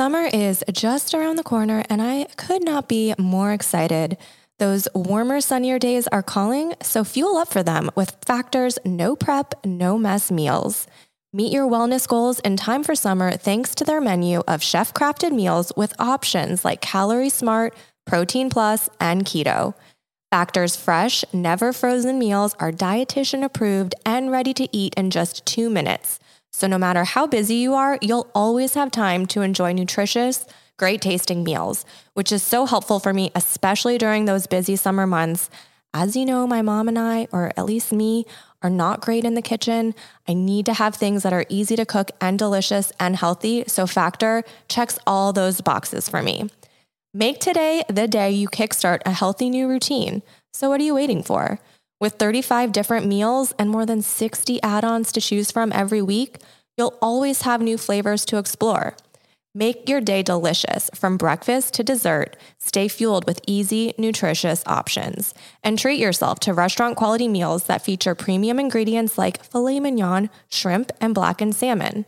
Summer is just around the corner, and I could not be more excited. Those warmer, sunnier days are calling, so fuel up for them with Factor's no prep, no mess meals. Meet your wellness goals in time for summer thanks to their menu of chef crafted meals with options like Calorie Smart, Protein Plus, and Keto. Factor's fresh, never frozen meals are dietitian approved and ready to eat in just two minutes. So, no matter how busy you are, you'll always have time to enjoy nutritious, great tasting meals, which is so helpful for me, especially during those busy summer months. As you know, my mom and I, or at least me, are not great in the kitchen. I need to have things that are easy to cook and delicious and healthy. So, Factor checks all those boxes for me. Make today the day you kickstart a healthy new routine. So, what are you waiting for? With 35 different meals and more than 60 add ons to choose from every week, you'll always have new flavors to explore. Make your day delicious from breakfast to dessert. Stay fueled with easy, nutritious options. And treat yourself to restaurant quality meals that feature premium ingredients like filet mignon, shrimp, and blackened salmon.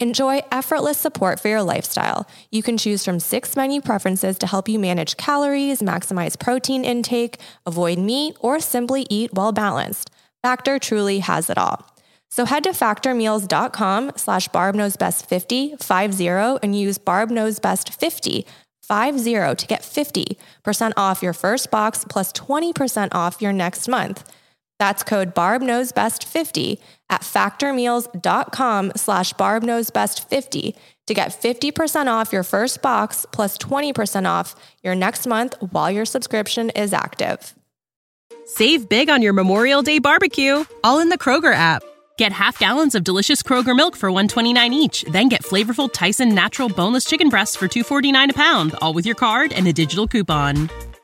Enjoy effortless support for your lifestyle. You can choose from six menu preferences to help you manage calories, maximize protein intake, avoid meat, or simply eat well balanced. Factor truly has it all. So head to factormeals.com slash barbknowsbest50, 50, and use barbknowsbest50, 50 to get 50% off your first box plus 20% off your next month. That's code barbknowsbest50 at factormeals.com slash barbknowsbest50 to get 50% off your first box plus 20% off your next month while your subscription is active. Save big on your Memorial Day barbecue, all in the Kroger app. Get half gallons of delicious Kroger milk for 129 each, then get flavorful Tyson natural boneless chicken breasts for 249 a pound, all with your card and a digital coupon.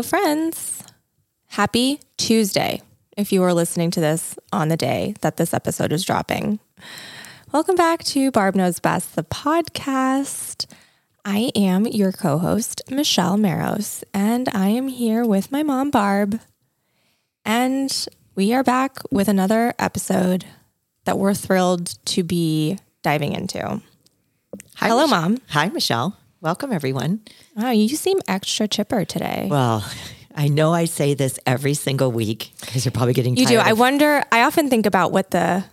Hello, friends. Happy Tuesday if you are listening to this on the day that this episode is dropping. Welcome back to Barb Knows Best, the podcast. I am your co host, Michelle Maros, and I am here with my mom, Barb. And we are back with another episode that we're thrilled to be diving into. Hi, Hello, Mich- Mom. Hi, Michelle. Welcome, everyone. Wow, you seem extra chipper today. Well, I know I say this every single week because you're probably getting You do. tired I wonder, I often think about what the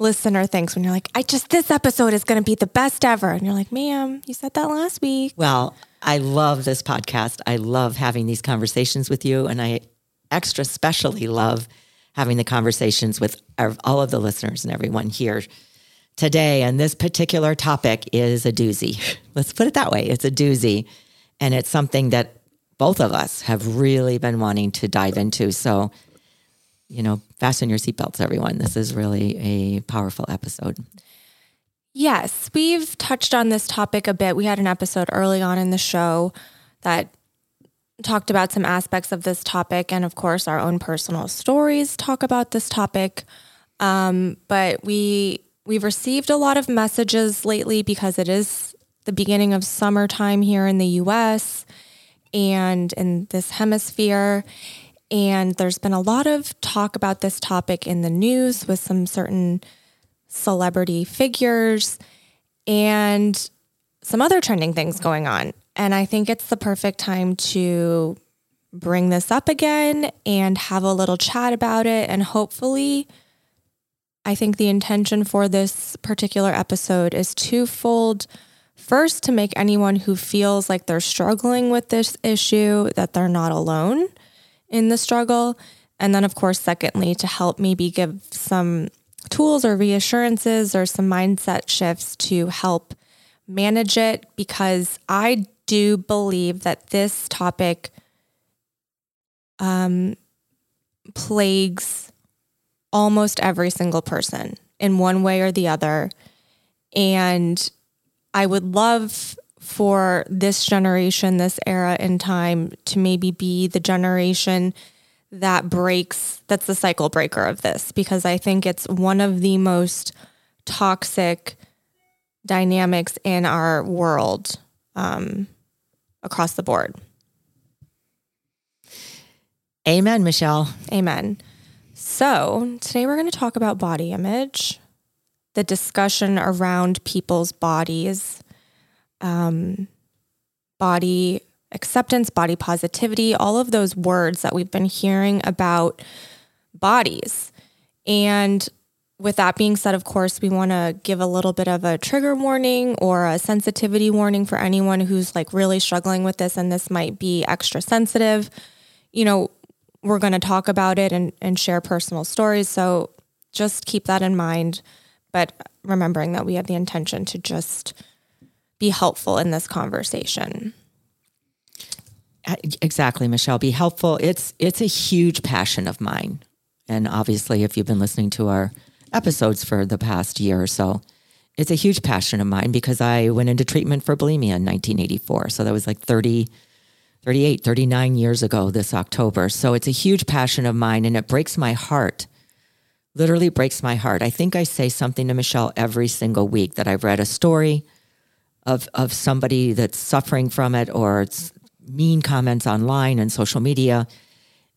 listener thinks when you're like, I just, this episode is going to be the best ever. And you're like, ma'am, you said that last week. Well, I love this podcast. I love having these conversations with you, and I extra specially love having the conversations with our, all of the listeners and everyone here today. And this particular topic is a doozy. Let's put it that way. It's a doozy, and it's something that both of us have really been wanting to dive into. So, you know, fasten your seatbelts, everyone. This is really a powerful episode. Yes, we've touched on this topic a bit. We had an episode early on in the show that talked about some aspects of this topic. And of course, our own personal stories talk about this topic. Um, but we, we've received a lot of messages lately because it is the beginning of summertime here in the US and in this hemisphere. And there's been a lot of talk about this topic in the news with some certain celebrity figures and some other trending things going on. And I think it's the perfect time to bring this up again and have a little chat about it. And hopefully, I think the intention for this particular episode is twofold. First, to make anyone who feels like they're struggling with this issue that they're not alone in the struggle. And then, of course, secondly, to help maybe give some tools or reassurances or some mindset shifts to help manage it because I do believe that this topic um, plagues almost every single person in one way or the other. And I would love for this generation, this era in time to maybe be the generation that breaks, that's the cycle breaker of this, because I think it's one of the most toxic dynamics in our world um, across the board. Amen, Michelle. Amen. So, today we're going to talk about body image, the discussion around people's bodies, um, body acceptance, body positivity, all of those words that we've been hearing about bodies. And with that being said, of course, we want to give a little bit of a trigger warning or a sensitivity warning for anyone who's like really struggling with this and this might be extra sensitive. You know, we're going to talk about it and, and share personal stories. So just keep that in mind. But remembering that we have the intention to just be helpful in this conversation. Uh, exactly, Michelle. Be helpful. It's it's a huge passion of mine. And obviously, if you've been listening to our episodes for the past year or so, it's a huge passion of mine because I went into treatment for bulimia in 1984. So that was like 30, 38, 39 years ago this October. So it's a huge passion of mine and it breaks my heart. Literally breaks my heart. I think I say something to Michelle every single week that I've read a story of of somebody that's suffering from it or it's mean comments online and social media.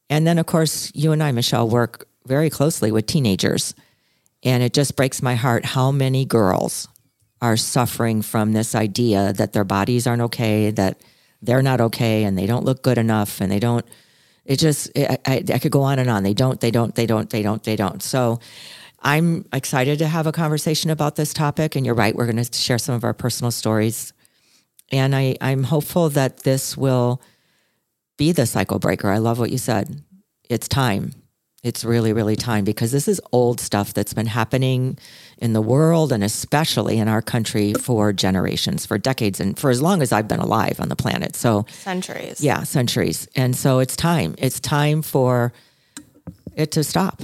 And then of course you and I, Michelle, work very closely with teenagers. And it just breaks my heart how many girls are suffering from this idea that their bodies aren't okay, that they're not okay, and they don't look good enough, and they don't. It just, I, I, I could go on and on. They don't, they don't, they don't, they don't, they don't. So I'm excited to have a conversation about this topic. And you're right, we're going to share some of our personal stories. And I, I'm hopeful that this will be the cycle breaker. I love what you said. It's time. It's really, really time because this is old stuff that's been happening in the world and especially in our country for generations, for decades, and for as long as I've been alive on the planet. So, centuries. Yeah, centuries. And so it's time. It's time for it to stop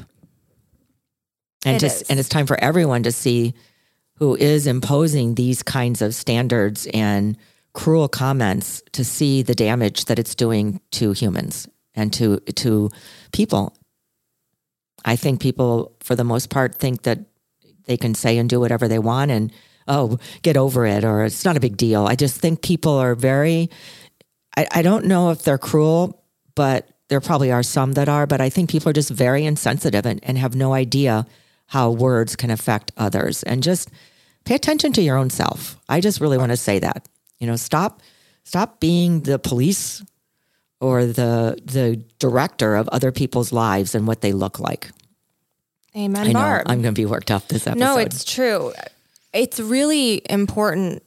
and It just is. and it's time for everyone to see who is imposing these kinds of standards and cruel comments to see the damage that it's doing to humans and to to people. I think people for the most part think that they can say and do whatever they want and oh, get over it or it's not a big deal. I just think people are very I, I don't know if they're cruel, but there probably are some that are, but I think people are just very insensitive and, and have no idea how words can affect others. And just pay attention to your own self. I just really want to say that. You know, stop stop being the police or the the director of other people's lives and what they look like. Amen, I know Barb. I'm going to be worked up this episode. No, it's true. It's really important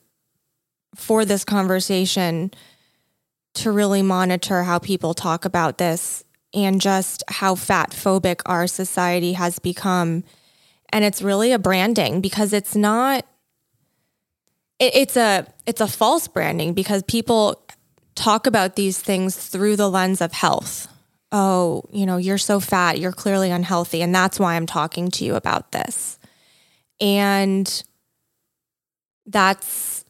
for this conversation to really monitor how people talk about this and just how fat phobic our society has become. And it's really a branding because it's not it, it's a it's a false branding because people talk about these things through the lens of health. Oh, you know, you're so fat, you're clearly unhealthy, and that's why I'm talking to you about this. And that's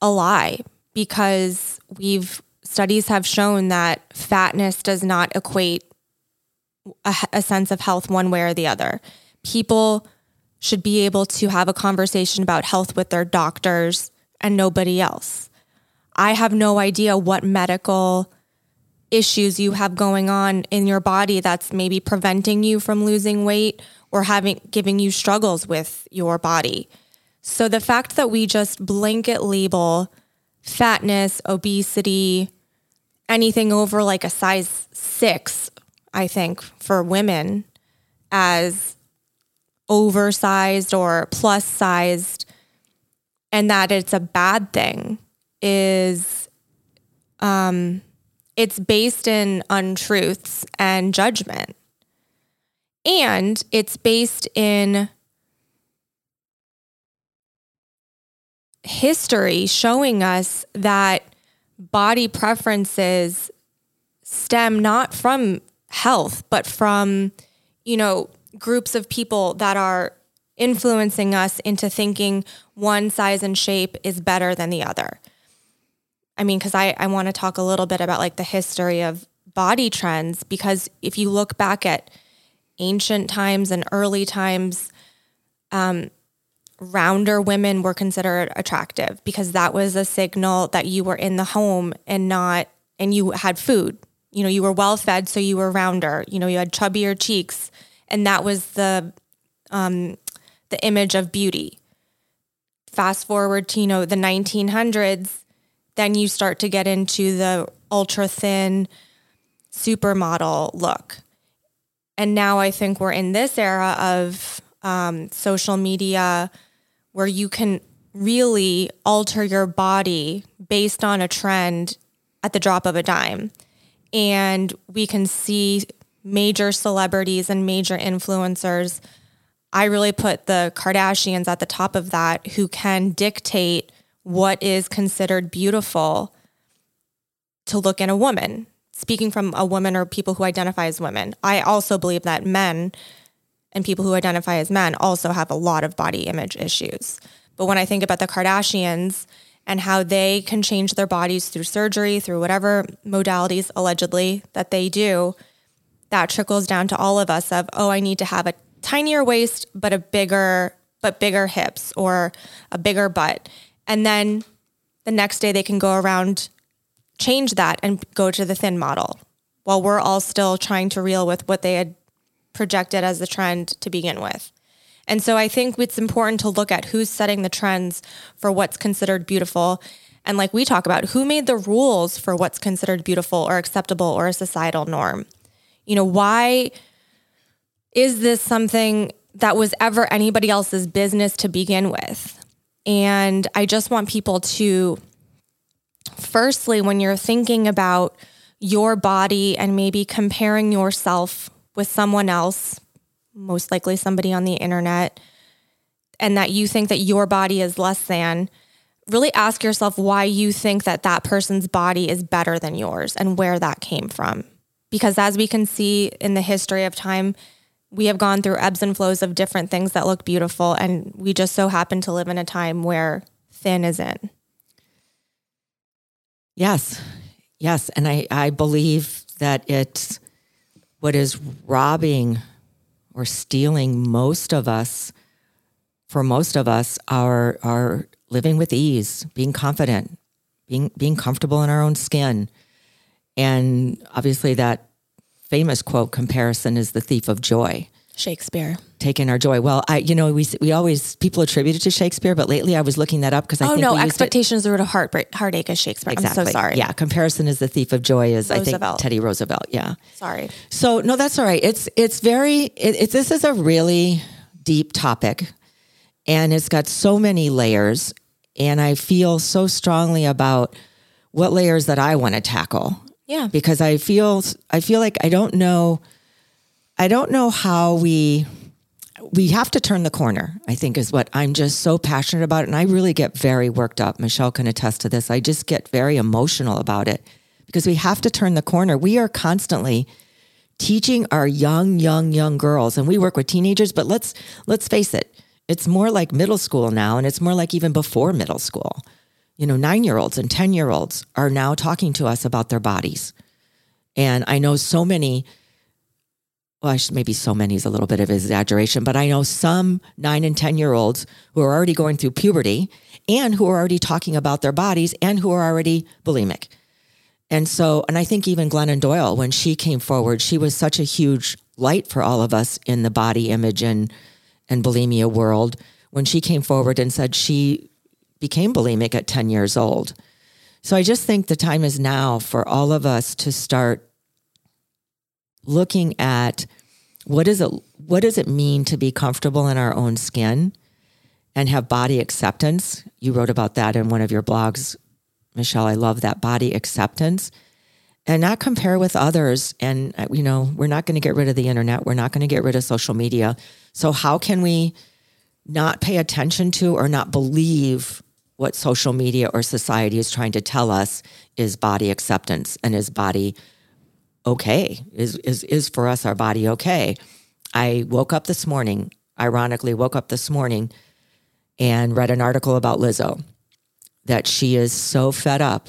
a lie because we've studies have shown that fatness does not equate a, a sense of health one way or the other. People should be able to have a conversation about health with their doctors and nobody else. I have no idea what medical issues you have going on in your body that's maybe preventing you from losing weight or having giving you struggles with your body. So the fact that we just blanket label fatness, obesity, anything over like a size 6, I think for women as oversized or plus sized and that it's a bad thing is um it's based in untruths and judgment and it's based in history showing us that body preferences stem not from health but from you know groups of people that are influencing us into thinking one size and shape is better than the other. I mean, because I, I want to talk a little bit about like the history of body trends, because if you look back at ancient times and early times, um, rounder women were considered attractive because that was a signal that you were in the home and not, and you had food. You know, you were well fed, so you were rounder. You know, you had chubbier cheeks, and that was the um, the image of beauty. Fast forward to you know the 1900s, then you start to get into the ultra thin supermodel look. And now I think we're in this era of um, social media where you can really alter your body based on a trend at the drop of a dime. And we can see major celebrities and major influencers. I really put the Kardashians at the top of that who can dictate what is considered beautiful to look in a woman. Speaking from a woman or people who identify as women, I also believe that men and people who identify as men also have a lot of body image issues. But when I think about the Kardashians and how they can change their bodies through surgery, through whatever modalities allegedly that they do, that trickles down to all of us of, oh, I need to have a tinier waist, but a bigger, but bigger hips or a bigger butt. And then the next day they can go around, change that and go to the thin model while we're all still trying to reel with what they had projected as the trend to begin with. And so I think it's important to look at who's setting the trends for what's considered beautiful. And like we talk about, who made the rules for what's considered beautiful or acceptable or a societal norm? You know, why is this something that was ever anybody else's business to begin with? And I just want people to, firstly, when you're thinking about your body and maybe comparing yourself with someone else, most likely somebody on the internet, and that you think that your body is less than, really ask yourself why you think that that person's body is better than yours and where that came from. Because as we can see in the history of time, we have gone through ebbs and flows of different things that look beautiful. And we just so happen to live in a time where thin is in. Yes. Yes. And I, I believe that it's what is robbing or stealing most of us, for most of us, are, are living with ease, being confident, being, being comfortable in our own skin. And obviously, that famous quote comparison is the thief of joy. Shakespeare. Taking our joy. Well, I, you know, we we always people attribute it to Shakespeare, but lately I was looking that up because I oh think no, we expectations are the root of heartbreak, heartache is Shakespeare. Exactly. I'm so sorry. Yeah, comparison is the thief of joy. Is Roosevelt. I think Teddy Roosevelt. Yeah. Sorry. So no, that's all right. It's it's very it, it, this is a really deep topic, and it's got so many layers, and I feel so strongly about what layers that I want to tackle. Yeah. Because I feel I feel like I don't know I don't know how we we have to turn the corner, I think is what I'm just so passionate about. And I really get very worked up. Michelle can attest to this. I just get very emotional about it because we have to turn the corner. We are constantly teaching our young, young, young girls, and we work with teenagers, but let's let's face it, it's more like middle school now, and it's more like even before middle school. You know, nine year olds and 10 year olds are now talking to us about their bodies. And I know so many well, maybe so many is a little bit of exaggeration, but I know some nine and 10 year olds who are already going through puberty and who are already talking about their bodies and who are already bulimic. And so, and I think even Glennon Doyle, when she came forward, she was such a huge light for all of us in the body image and, and bulimia world when she came forward and said she became bulimic at 10 years old. So I just think the time is now for all of us to start looking at what is it what does it mean to be comfortable in our own skin and have body acceptance? You wrote about that in one of your blogs michelle. I love that body acceptance and not compare with others. And uh, you know we're not going to get rid of the internet. We're not going to get rid of social media. So how can we not pay attention to or not believe what social media or society is trying to tell us is body acceptance and is body okay? Is is is for us our body okay? I woke up this morning, ironically woke up this morning and read an article about Lizzo that she is so fed up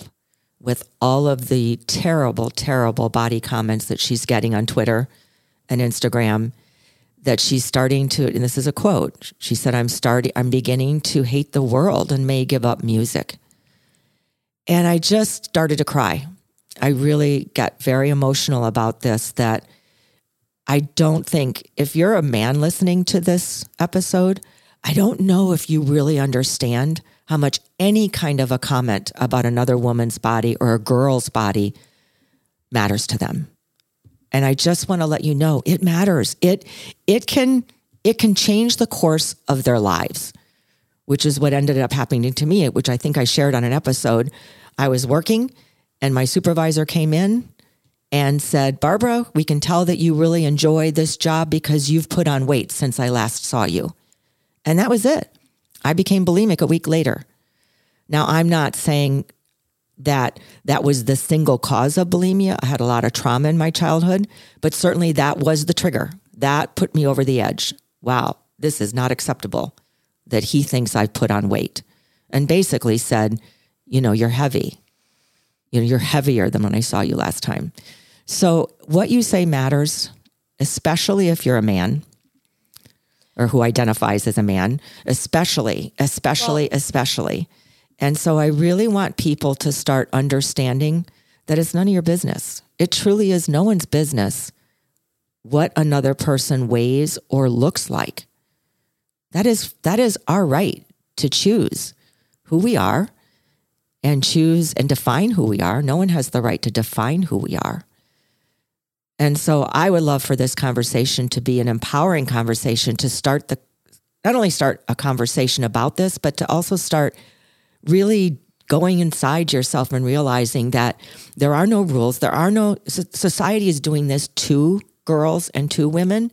with all of the terrible, terrible body comments that she's getting on Twitter and Instagram that she's starting to and this is a quote she said i'm starting i'm beginning to hate the world and may give up music. And i just started to cry. I really got very emotional about this that i don't think if you're a man listening to this episode i don't know if you really understand how much any kind of a comment about another woman's body or a girl's body matters to them and I just want to let you know it matters. It it can it can change the course of their lives, which is what ended up happening to me, which I think I shared on an episode. I was working and my supervisor came in and said, Barbara, we can tell that you really enjoy this job because you've put on weight since I last saw you. And that was it. I became bulimic a week later. Now, I'm not saying that that was the single cause of bulimia. I had a lot of trauma in my childhood, but certainly that was the trigger. That put me over the edge. Wow, this is not acceptable that he thinks I've put on weight. And basically said, you know, you're heavy. You know, you're heavier than when I saw you last time. So what you say matters, especially if you're a man or who identifies as a man, especially, especially, well, especially and so I really want people to start understanding that it's none of your business. It truly is no one's business what another person weighs or looks like. That is that is our right to choose who we are and choose and define who we are. No one has the right to define who we are. And so I would love for this conversation to be an empowering conversation to start the not only start a conversation about this, but to also start really going inside yourself and realizing that there are no rules. There are no, society is doing this to girls and to women.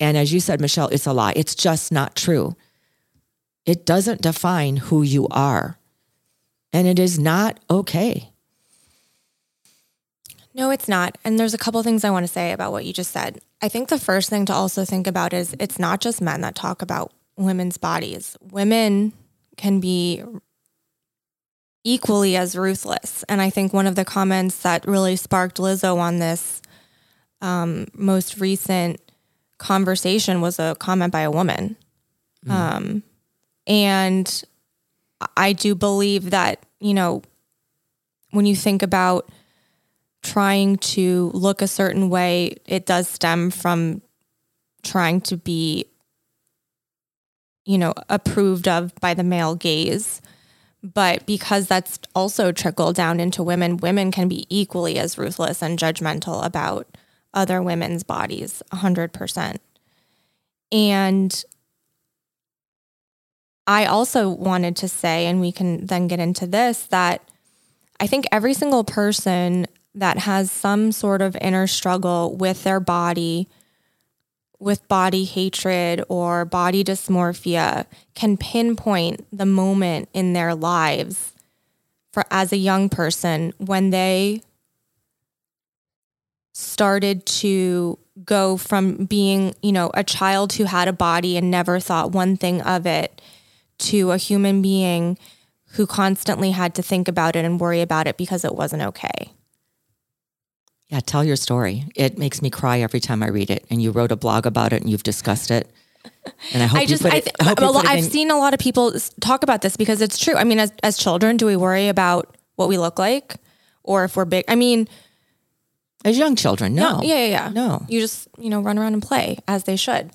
And as you said, Michelle, it's a lie. It's just not true. It doesn't define who you are. And it is not okay. No, it's not. And there's a couple things I want to say about what you just said. I think the first thing to also think about is it's not just men that talk about women's bodies. Women can be equally as ruthless. And I think one of the comments that really sparked Lizzo on this um, most recent conversation was a comment by a woman. Mm. Um, and I do believe that, you know, when you think about trying to look a certain way, it does stem from trying to be, you know, approved of by the male gaze. But because that's also trickled down into women, women can be equally as ruthless and judgmental about other women's bodies, 100%. And I also wanted to say, and we can then get into this, that I think every single person that has some sort of inner struggle with their body with body hatred or body dysmorphia can pinpoint the moment in their lives for as a young person when they started to go from being, you know, a child who had a body and never thought one thing of it to a human being who constantly had to think about it and worry about it because it wasn't okay. Yeah, tell your story. It makes me cry every time I read it. And you wrote a blog about it and you've discussed it. And I hope I just, I, th- I well, I've in- seen a lot of people talk about this because it's true. I mean, as, as children, do we worry about what we look like or if we're big? I mean, as young children, no. no. Yeah, yeah, yeah. No. You just, you know, run around and play as they should.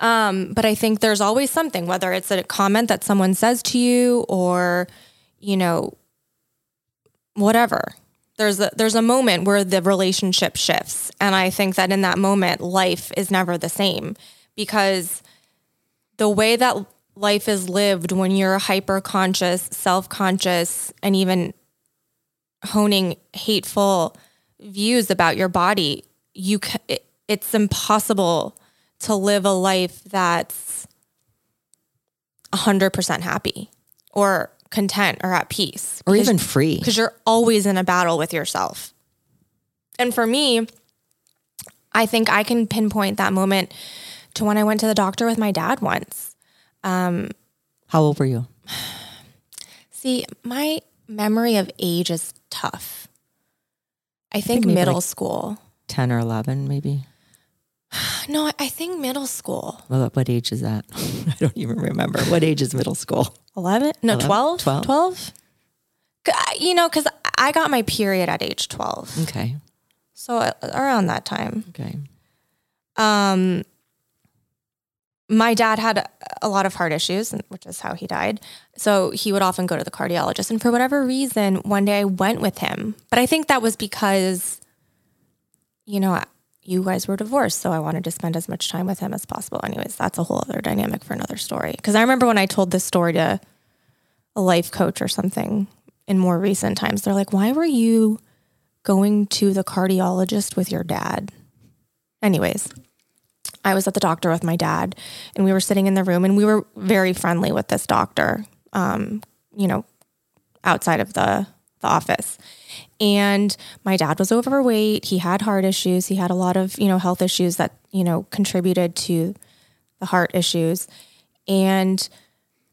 Um, but I think there's always something, whether it's a comment that someone says to you or, you know, whatever there's a there's a moment where the relationship shifts. And i think that in that moment life is never the same because the way that life is lived when you're hyper conscious self-conscious and even honing hateful views about your body you it, it's impossible to live a life that's 100% happy or content or at peace or even free because you're always in a battle with yourself. And for me, I think I can pinpoint that moment to when I went to the doctor with my dad once. Um, How old were you? See, my memory of age is tough. I think, maybe middle like- school. 10 or 11, maybe. No, I- think middle school. Well, what age is that? I don't even remember. What age is middle school? 11? No, 11? 12? 12? 12? You know, because I got my period at age 12. Okay. So around that time. Okay. Um, my dad had a- a lot of heart issues, which is how he died. So he would often go to the cardiologist. And for whatever reason, one day I went with him. But I think that was because, you know, you guys were divorced. So I wanted to spend as much time with him as possible. Anyways, that's a whole other dynamic for another story. Because I remember when I told this story to a life coach or something in more recent times, they're like, why were you going to the cardiologist with your dad? Anyways, I was at the doctor with my dad, and we were sitting in the room, and we were very friendly with this doctor. Um, you know, outside of the the office, and my dad was overweight. He had heart issues. He had a lot of you know health issues that you know contributed to the heart issues, and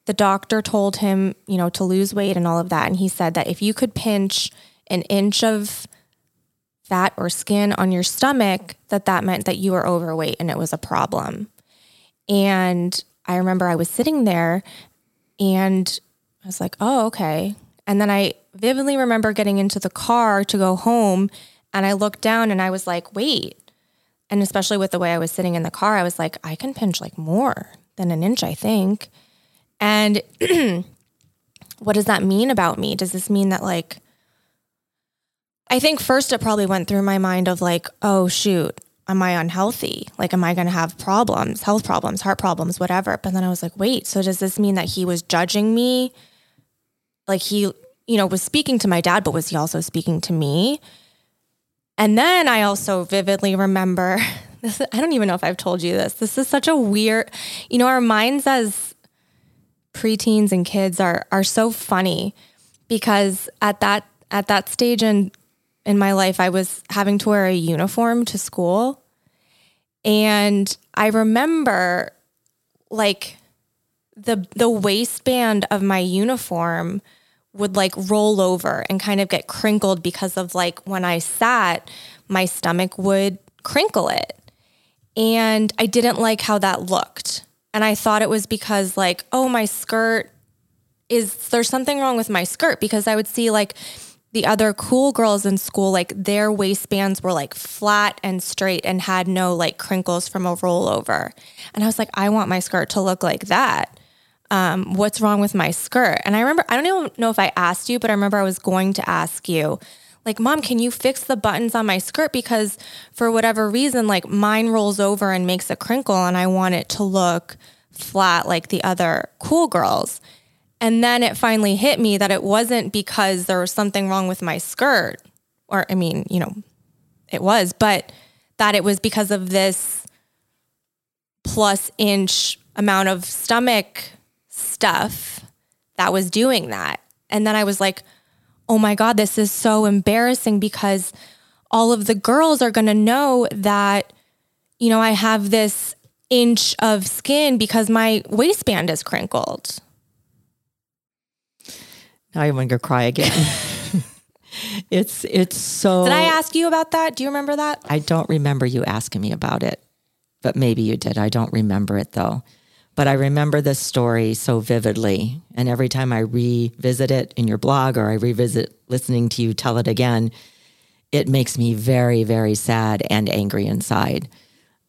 the doctor told him you know to lose weight and all of that, and he said that if you could pinch an inch of fat or skin on your stomach that that meant that you were overweight and it was a problem and i remember i was sitting there and i was like oh okay and then i vividly remember getting into the car to go home and i looked down and i was like wait and especially with the way i was sitting in the car i was like i can pinch like more than an inch i think and what does that mean about me does this mean that like I think first it probably went through my mind of like, oh shoot, am I unhealthy? Like, am I going to have problems, health problems, heart problems, whatever? But then I was like, wait, so does this mean that he was judging me? Like he, you know, was speaking to my dad, but was he also speaking to me? And then I also vividly remember this. I don't even know if I've told you this. This is such a weird, you know, our minds as preteens and kids are are so funny because at that at that stage in in my life I was having to wear a uniform to school and I remember like the the waistband of my uniform would like roll over and kind of get crinkled because of like when I sat my stomach would crinkle it. And I didn't like how that looked. And I thought it was because like oh my skirt is there's something wrong with my skirt because I would see like the other cool girls in school like their waistbands were like flat and straight and had no like crinkles from a rollover. And I was like I want my skirt to look like that um, what's wrong with my skirt. And I remember I don't even know if I asked you but I remember I was going to ask you like mom can you fix the buttons on my skirt? Because for whatever reason like mine rolls over and makes a crinkle and I want it to look flat like the other cool girls. And then it finally hit me that it wasn't because there was something wrong with my skirt, or I mean, you know, it was, but that it was because of this plus inch amount of stomach stuff that was doing that. And then I was like, oh my God, this is so embarrassing because all of the girls are going to know that, you know, I have this inch of skin because my waistband is crinkled. Now I'm going to cry again. it's it's so. Did I ask you about that? Do you remember that? I don't remember you asking me about it, but maybe you did. I don't remember it though. But I remember this story so vividly. And every time I revisit it in your blog or I revisit listening to you tell it again, it makes me very, very sad and angry inside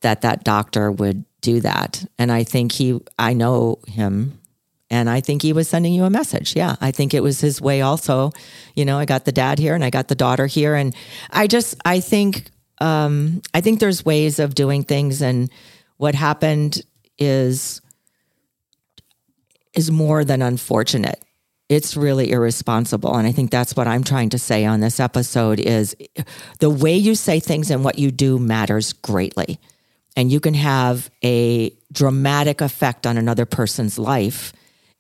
that that doctor would do that. And I think he, I know him and I think he was sending you a message. Yeah. I think it was his way also. You know, I got the dad here and I got the daughter here. And I just, I think, um, I think there's ways of doing things. And what happened is, is more than unfortunate. It's really irresponsible. And I think that's what I'm trying to say on this episode is the way you say things and what you do matters greatly. And you can have a dramatic effect on another person's life.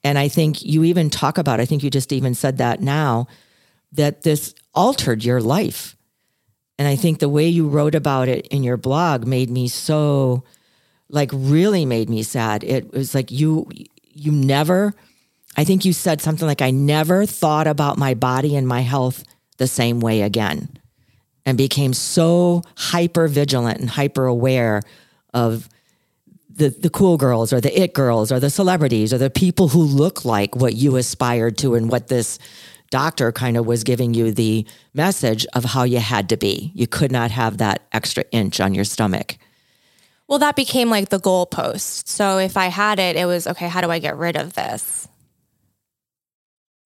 And I think you even talk about, I think you just even said that now, that this altered your life. And I think the way you wrote about it in your blog made me so, like, really made me sad. It was like you, you never I think you said something like, I never thought about my body and my health the same way again and became so hyper vigilant and hyper aware of the, the cool girls or the it girls or the celebrities or the people who look like what you aspired to and what this doctor kind of was giving you the message of how you had to be. You could not have that extra inch on your stomach. Well, that became like the goalpost. So if I had it, it was okay. How do I get rid of this?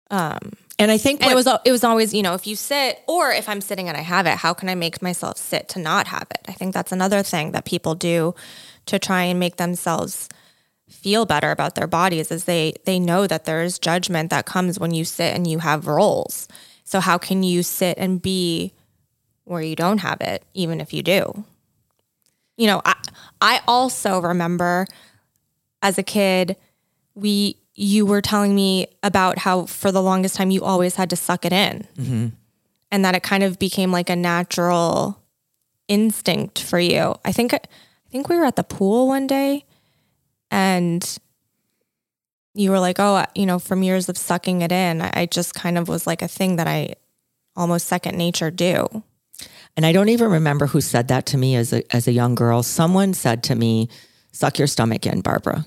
Um, and I think and it was it was always you know if you sit or if I'm sitting and I have it, how can I make myself sit to not have it? I think that's another thing that people do to try and make themselves feel better about their bodies is they they know that there's judgment that comes when you sit and you have rolls. So how can you sit and be where you don't have it even if you do? You know, I I also remember as a kid we you were telling me about how for the longest time you always had to suck it in mm-hmm. and that it kind of became like a natural instinct for you. I think I think we were at the pool one day and you were like, "Oh, you know, from years of sucking it in, I just kind of was like a thing that I almost second nature do." And I don't even remember who said that to me as a as a young girl. Someone said to me, "Suck your stomach in, Barbara."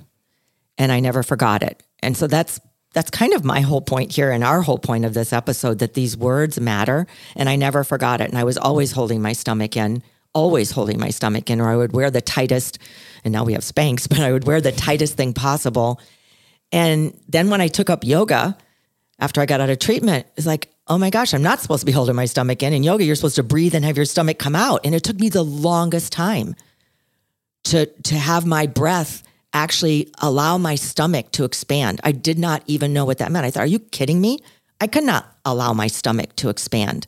And I never forgot it. And so that's that's kind of my whole point here and our whole point of this episode that these words matter and I never forgot it and I was always holding my stomach in always holding my stomach in or I would wear the tightest and now we have Spanx but I would wear the tightest thing possible and then when I took up yoga after I got out of treatment it's like oh my gosh I'm not supposed to be holding my stomach in in yoga you're supposed to breathe and have your stomach come out and it took me the longest time to to have my breath actually allow my stomach to expand. I did not even know what that meant. I thought, are you kidding me? I could not allow my stomach to expand.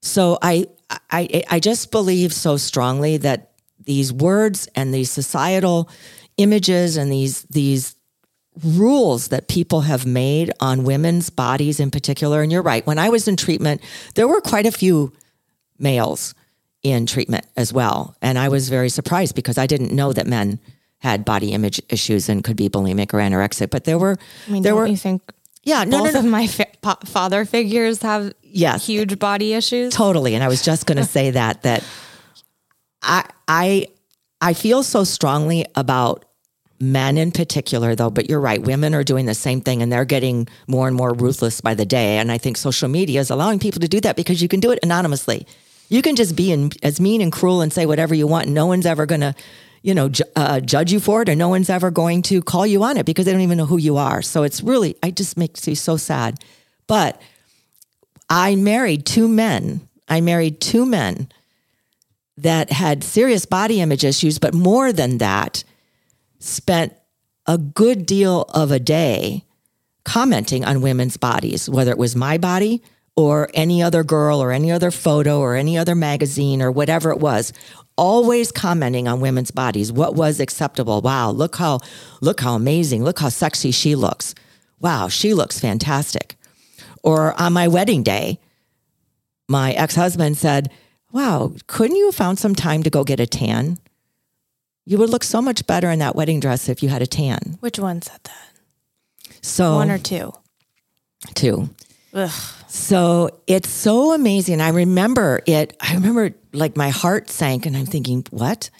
So I, I, I just believe so strongly that these words and these societal images and these, these rules that people have made on women's bodies in particular. And you're right. When I was in treatment, there were quite a few males in treatment as well. And I was very surprised because I didn't know that men had body image issues and could be bulimic or anorexic. But there were, I mean, there were, you think, yeah, no, both no, no. of my fa- father figures have yes, huge body issues. Totally. And I was just going to say that, that I, I, I feel so strongly about men in particular though but you're right women are doing the same thing and they're getting more and more ruthless by the day and i think social media is allowing people to do that because you can do it anonymously you can just be in, as mean and cruel and say whatever you want no one's ever going to you know, ju- uh, judge you for it, or no one's ever going to call you on it because they don't even know who you are. So it's really, I just makes me so sad. But I married two men. I married two men that had serious body image issues, but more than that, spent a good deal of a day commenting on women's bodies, whether it was my body or any other girl or any other photo or any other magazine or whatever it was always commenting on women's bodies. What was acceptable? Wow look how look how amazing. Look how sexy she looks. Wow she looks fantastic. Or on my wedding day my ex-husband said wow couldn't you have found some time to go get a tan you would look so much better in that wedding dress if you had a tan which one said that so one or two two Ugh. So it's so amazing. I remember it. I remember like my heart sank and I'm thinking, what?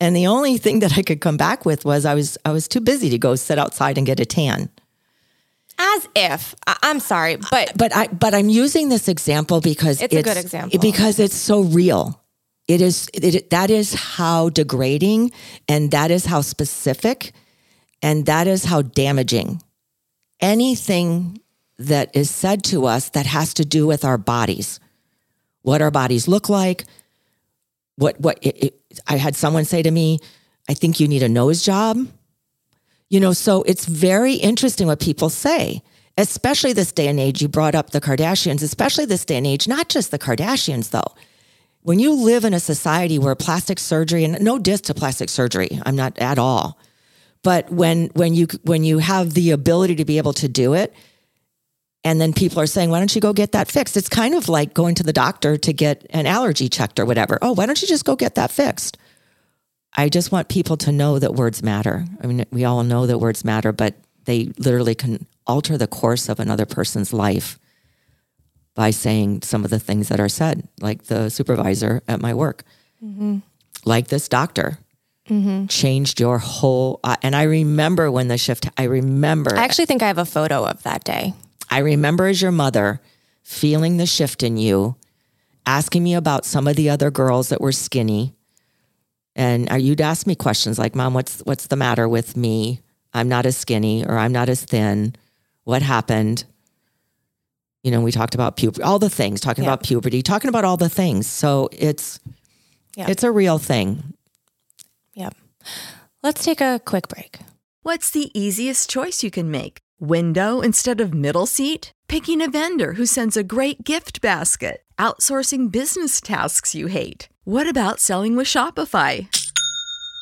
And the only thing that I could come back with was I was I was too busy to go sit outside and get a tan. As if I, am sorry, but but I but I'm using this example because it's, it's a good example because it's so real. It is it, that is how degrading and that is how specific and that is how damaging anything that is said to us that has to do with our bodies, what our bodies look like. What what it, it, I had someone say to me, I think you need a nose job. You know, so it's very interesting what people say, especially this day and age. You brought up the Kardashians, especially this day and age, not just the Kardashians though. When you live in a society where plastic surgery and no diss to plastic surgery, I'm not at all. But when when you when you have the ability to be able to do it, and then people are saying, why don't you go get that fixed? It's kind of like going to the doctor to get an allergy checked or whatever. Oh, why don't you just go get that fixed? I just want people to know that words matter. I mean, we all know that words matter, but they literally can alter the course of another person's life by saying some of the things that are said, like the supervisor at my work, like this doctor. Changed your whole, uh, and I remember when the shift. I remember. I actually think I have a photo of that day. I remember as your mother feeling the shift in you, asking me about some of the other girls that were skinny. And you'd ask me questions like, Mom, what's what's the matter with me? I'm not as skinny or I'm not as thin. What happened? You know, we talked about puberty, all the things, talking Yeah. about puberty, talking about all the things. So it's Yeah. it's a real thing. Yep. Let's take a quick break. What's the easiest choice you can make? Window instead of middle seat? Picking a vendor who sends a great gift basket? Outsourcing business tasks you hate? What about selling with Shopify?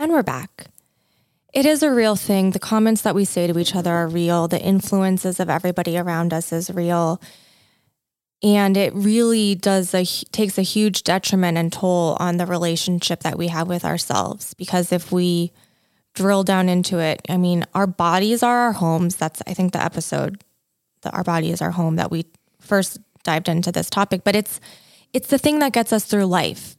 And we're back. It is a real thing. The comments that we say to each other are real. The influences of everybody around us is real. And it really does a takes a huge detriment and toll on the relationship that we have with ourselves because if we drill down into it, I mean, our bodies are our homes. That's I think the episode that our body is our home that we first dived into this topic, but it's it's the thing that gets us through life.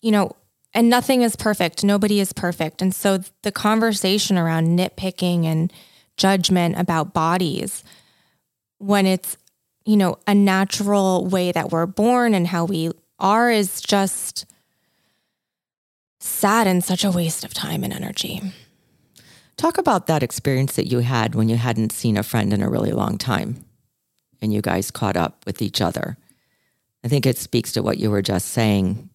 You know, and nothing is perfect. Nobody is perfect. And so the conversation around nitpicking and judgment about bodies when it's, you know, a natural way that we're born and how we are is just sad and such a waste of time and energy. Talk about that experience that you had when you hadn't seen a friend in a really long time and you guys caught up with each other. I think it speaks to what you were just saying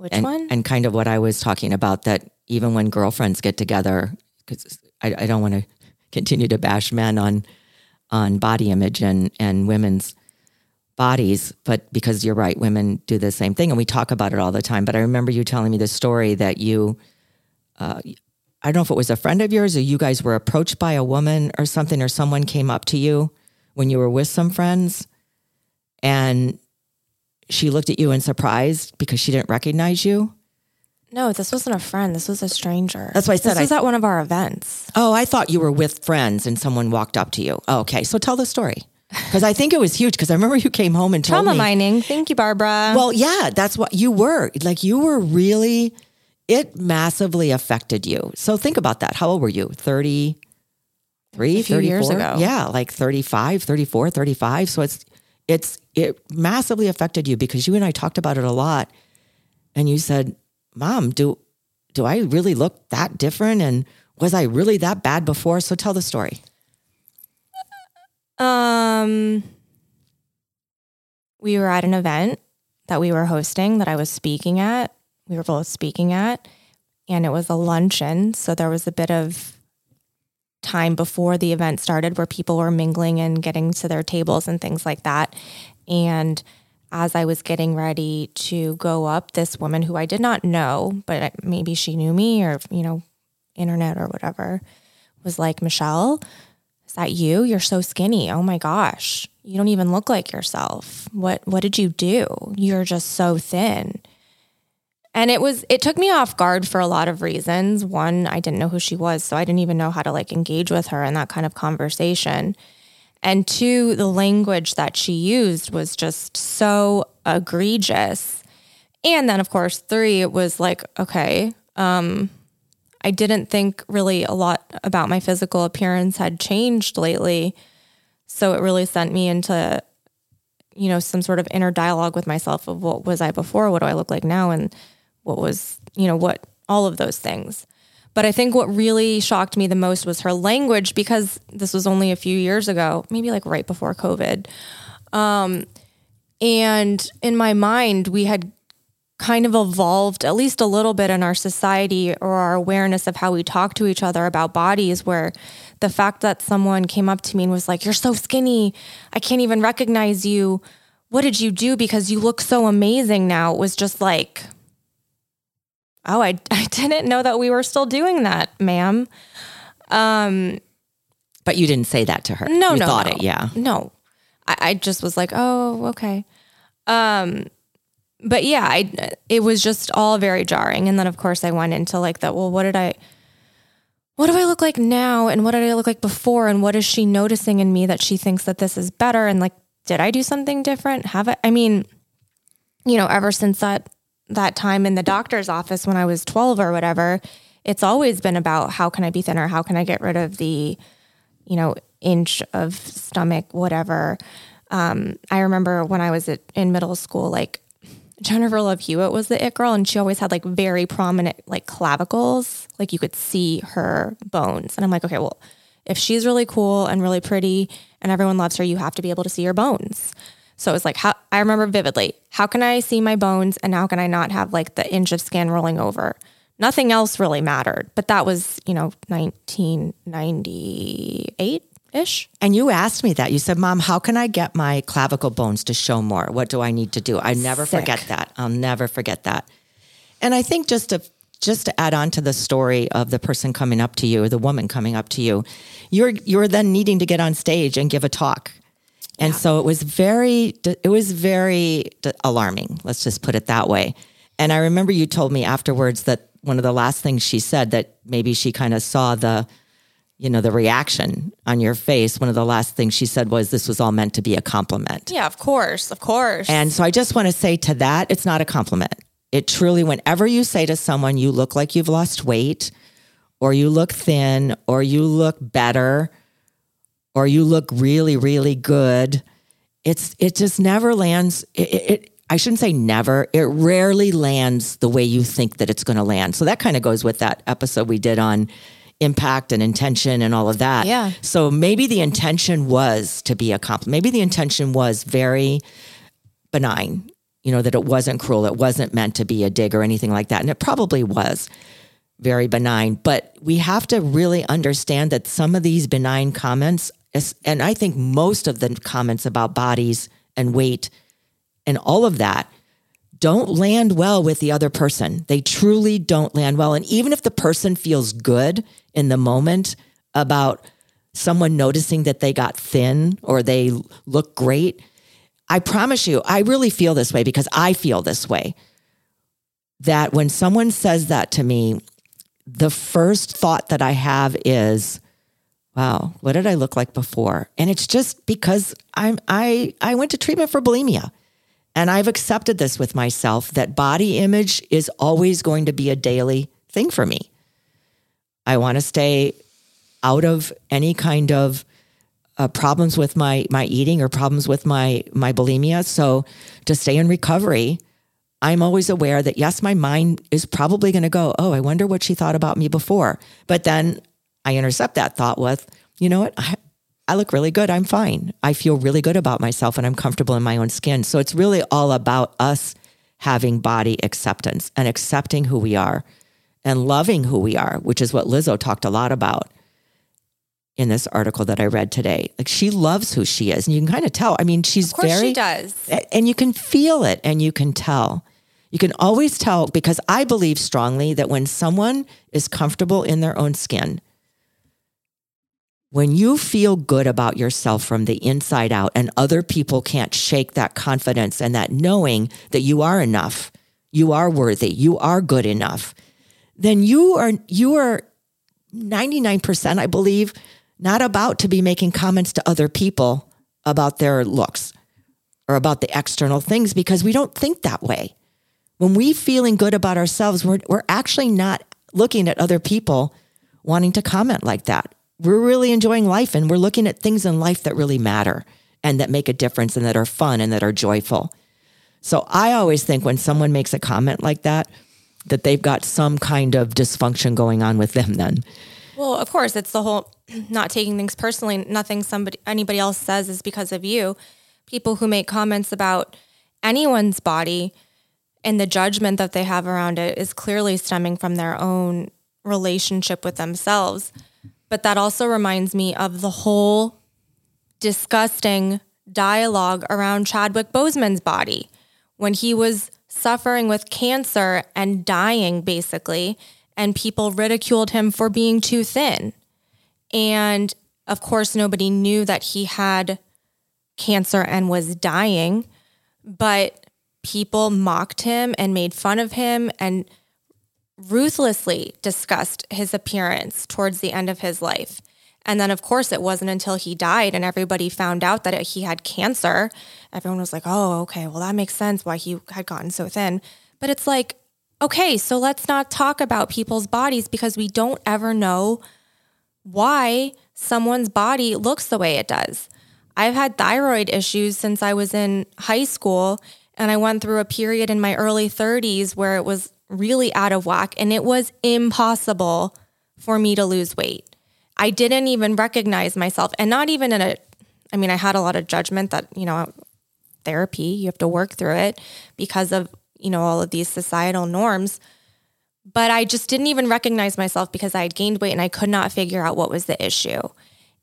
Which and, one? and kind of what I was talking about that even when girlfriends get together, because I, I don't want to continue to bash men on on body image and and women's bodies, but because you're right, women do the same thing, and we talk about it all the time. But I remember you telling me the story that you, uh, I don't know if it was a friend of yours or you guys were approached by a woman or something, or someone came up to you when you were with some friends, and she looked at you in surprise because she didn't recognize you. no, this wasn't a friend. This was a stranger. That's why I said. This was I- at one of our events. Oh, I thought you were with friends and someone walked up to you. Oh, okay, so tell the story because I think it was huge. Because I remember you came home and told Trauma me. mining. Thank you, Barbara. Well, yeah, that's what you were. Like you were really. It massively affected you. So think about that. How old were you? 33, A few years ago. Yeah, like 35, 34, 35. So it's it's it massively affected you because you and I talked about it a lot. And you said, "Mom, do do I really look that different and was I really that bad before?" So tell the story. Um, we were at an event that we were hosting that I was speaking at. We were both speaking at, and it was a luncheon. So there was a bit of time before the event started where people were mingling and getting to their tables and things like that. And as I was getting ready to go up, this woman who I did not know, but maybe she knew me or, you know, internet or whatever, was like, Michelle, is that you? You're so skinny. Oh my gosh. You don't even look like yourself. What what did you do? You're just so thin. And it was it took me off guard for a lot of reasons. One, I didn't know who she was, so I didn't even know how to like engage with her in that kind of conversation. And two, the language that she used was just so egregious. And then of course, three, it was like, okay, um, I didn't think really a lot about my physical appearance had changed lately. So it really sent me into, you know, some sort of inner dialogue with myself of what was I before? What do I look like now? And what was, you know, what all of those things. But I think what really shocked me the most was her language because this was only a few years ago, maybe like right before COVID. Um, and in my mind, we had kind of evolved at least a little bit in our society or our awareness of how we talk to each other about bodies where the fact that someone came up to me and was like you're so skinny i can't even recognize you what did you do because you look so amazing now it was just like oh i, I didn't know that we were still doing that ma'am. Um But you didn't say that to her. no you no thought no. it, yeah. no. I, I just was like oh okay. Um but yeah i it was just all very jarring. And then of course i went into like that well what did i what do i look like now? And what did i look like before? And what is she noticing in me that she thinks that this is better? And like did i do something different? Have i i mean you know ever since that that time in the doctor's office when i was 12 or whatever it's always been about how can i be thinner? How can i get rid of the you know inch of stomach whatever. Um, i remember when i was at, in middle school like jennifer love hewitt was the it girl and she always had like very prominent like clavicles. Like you could see her bones. And i'm like okay well if she's really cool and really pretty and everyone loves her you have to be able to see her bones so it was like how i remember vividly how can i see my bones and how can i not have like the inch of skin rolling over nothing else really mattered but that was you know 1998 ish And you asked me that. You said, Mom, how can I get my clavicle bones to show more? What do I need to do? I never Sick. forget that. I'll never forget that. And I think just to just to add on to the story of the person coming up to you, or the woman coming up to you, you're you're then needing to get on stage and give a talk. And so it was very it was very alarming. Let's just put it that way. And I remember you told me afterwards that one of the last things she said that maybe she kind of saw the you know the reaction on your face one of the last things she said was this was all meant to be a compliment yeah of course of course and so i just want to say to that it's not a compliment it truly whenever you say to someone you look like you've lost weight or you look thin or you look better or you look really really good it's it just never lands it, it, it I shouldn't say never. It rarely lands the way you think that it's going to land. So that kind of goes with that episode we did on impact and intention and all of that. Yeah. So maybe the intention was to be a compliment. Maybe the intention was very benign, you know, that it wasn't cruel. It wasn't meant to be a dig or anything like that. And it probably was very benign. But we have to really understand that some of these benign comments, and I think most of the comments about bodies and weight and all of that don't land well with the other person. They truly don't land well. And even if the person feels good in the moment about someone noticing that they got thin or they look great, I promise you, I really feel this way because I feel this way. That when someone says that to me, the first thought that I have is, wow, what did I look like before? And it's just because I'm I I went to treatment for bulimia. And I've accepted this with myself that body image is always going to be a daily thing for me. I want to stay out of any kind of uh, problems with my my eating or problems with my my bulimia. So to stay in recovery, I'm always aware that yes, my mind is probably going to go, "Oh, I wonder what she thought about me before." But then I intercept that thought with, "You know what? I, I look really good. I'm fine. I feel really good about myself and I'm comfortable in my own skin. So it's really all about us having body acceptance and accepting who we are and loving who we are, which is what Lizzo talked a lot about in this article that I read today. Like she loves who she is. And you can kind of tell. I mean, she's Of course very she does. and you can feel it and you can tell. You can always tell because I believe strongly that when someone is comfortable in their own skin, when you feel good about yourself from the inside out and other people can't shake that confidence and that knowing that you are enough, you are worthy, you are good enough, then you are you are 99% I believe not about to be making comments to other people about their looks or about the external things because we don't think that way. When we feeling good about ourselves, we're, we're actually not looking at other people wanting to comment like that. We're really enjoying life and we're looking at things in life that really matter and that make a difference and that are fun and that are joyful. So I always think when someone makes a comment like that, that they've got some kind of dysfunction going on with them then. Well, of course, it's the whole not taking things personally. Nothing somebody anybody else says is because of you. People who make comments about anyone's body and the judgment that they have around it is clearly stemming from their own relationship with themselves. But that also reminds me of the whole disgusting dialogue around Chadwick Boseman's body when he was suffering with cancer and dying, basically, and people ridiculed him for being too thin. And of course, nobody knew that he had cancer and was dying, but people mocked him and made fun of him and ruthlessly discussed his appearance towards the end of his life. And then, of course, it wasn't until he died and everybody found out that he had cancer. Everyone was like, oh, okay, well, that makes sense why he had gotten so thin. But it's like, okay, so let's not talk about people's bodies because we don't ever know why someone's body looks the way it does. I've had thyroid issues since I was in high school, and I went through a period in my early 30s where it was really out of whack and it was impossible for me to lose weight. I didn't even recognize myself and not even in a I mean I had a lot of judgment that, you know, therapy, you have to work through it because of, you know, all of these societal norms. But I just didn't even recognize myself because I had gained weight and I could not figure out what was the issue.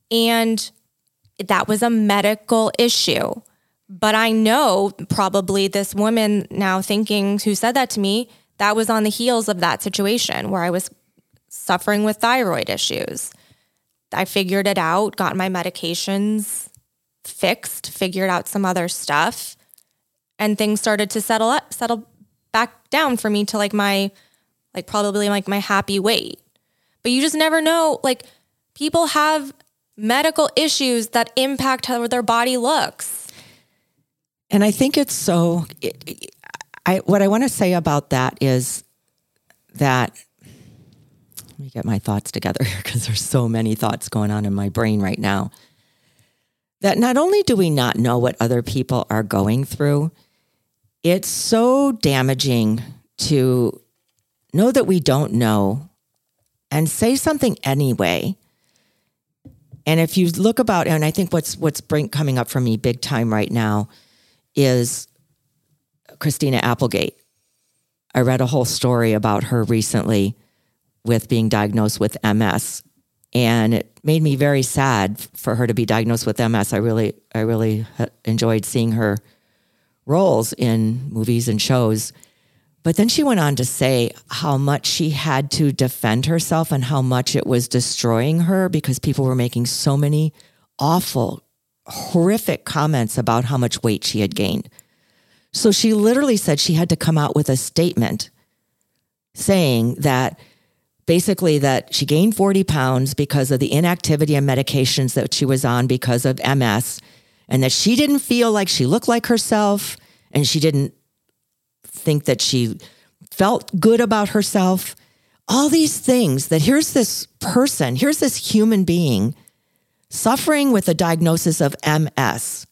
And that was a medical issue. But I know probably this woman now thinking who said that to me, that was on the heels of that situation where I was suffering with thyroid issues. I figured it out, got my medications fixed, figured out some other stuff, and things started to settle up, settle back down for me to like my like probably like my happy weight. But you just never know like people have medical issues that impact how their body looks. And I think it's so. It, it, I what I want to say about that is that let me get my thoughts together here because there's so many thoughts going on in my brain right now. That not only do we not know what other people are going through, it's so damaging to know that we don't know and say something anyway. And if you look about, and I think what's what's bring, coming up for me big time right now is Christina Applegate. I read a whole story about her recently with being diagnosed with MS. And it made me very sad for her to be diagnosed with MS. I really, I really enjoyed seeing her roles in movies and shows. But then she went on to say how much she had to defend herself and how much it was destroying her because people were making so many awful, horrific comments about how much weight she had gained. So she literally said she had to come out with a statement saying that basically that she gained 40 pounds because of the inactivity and medications that she was on because of MS and that she didn't feel like she looked like herself and she didn't think that she felt good about herself. All these things that here's this person, here's this human being suffering with a diagnosis of MS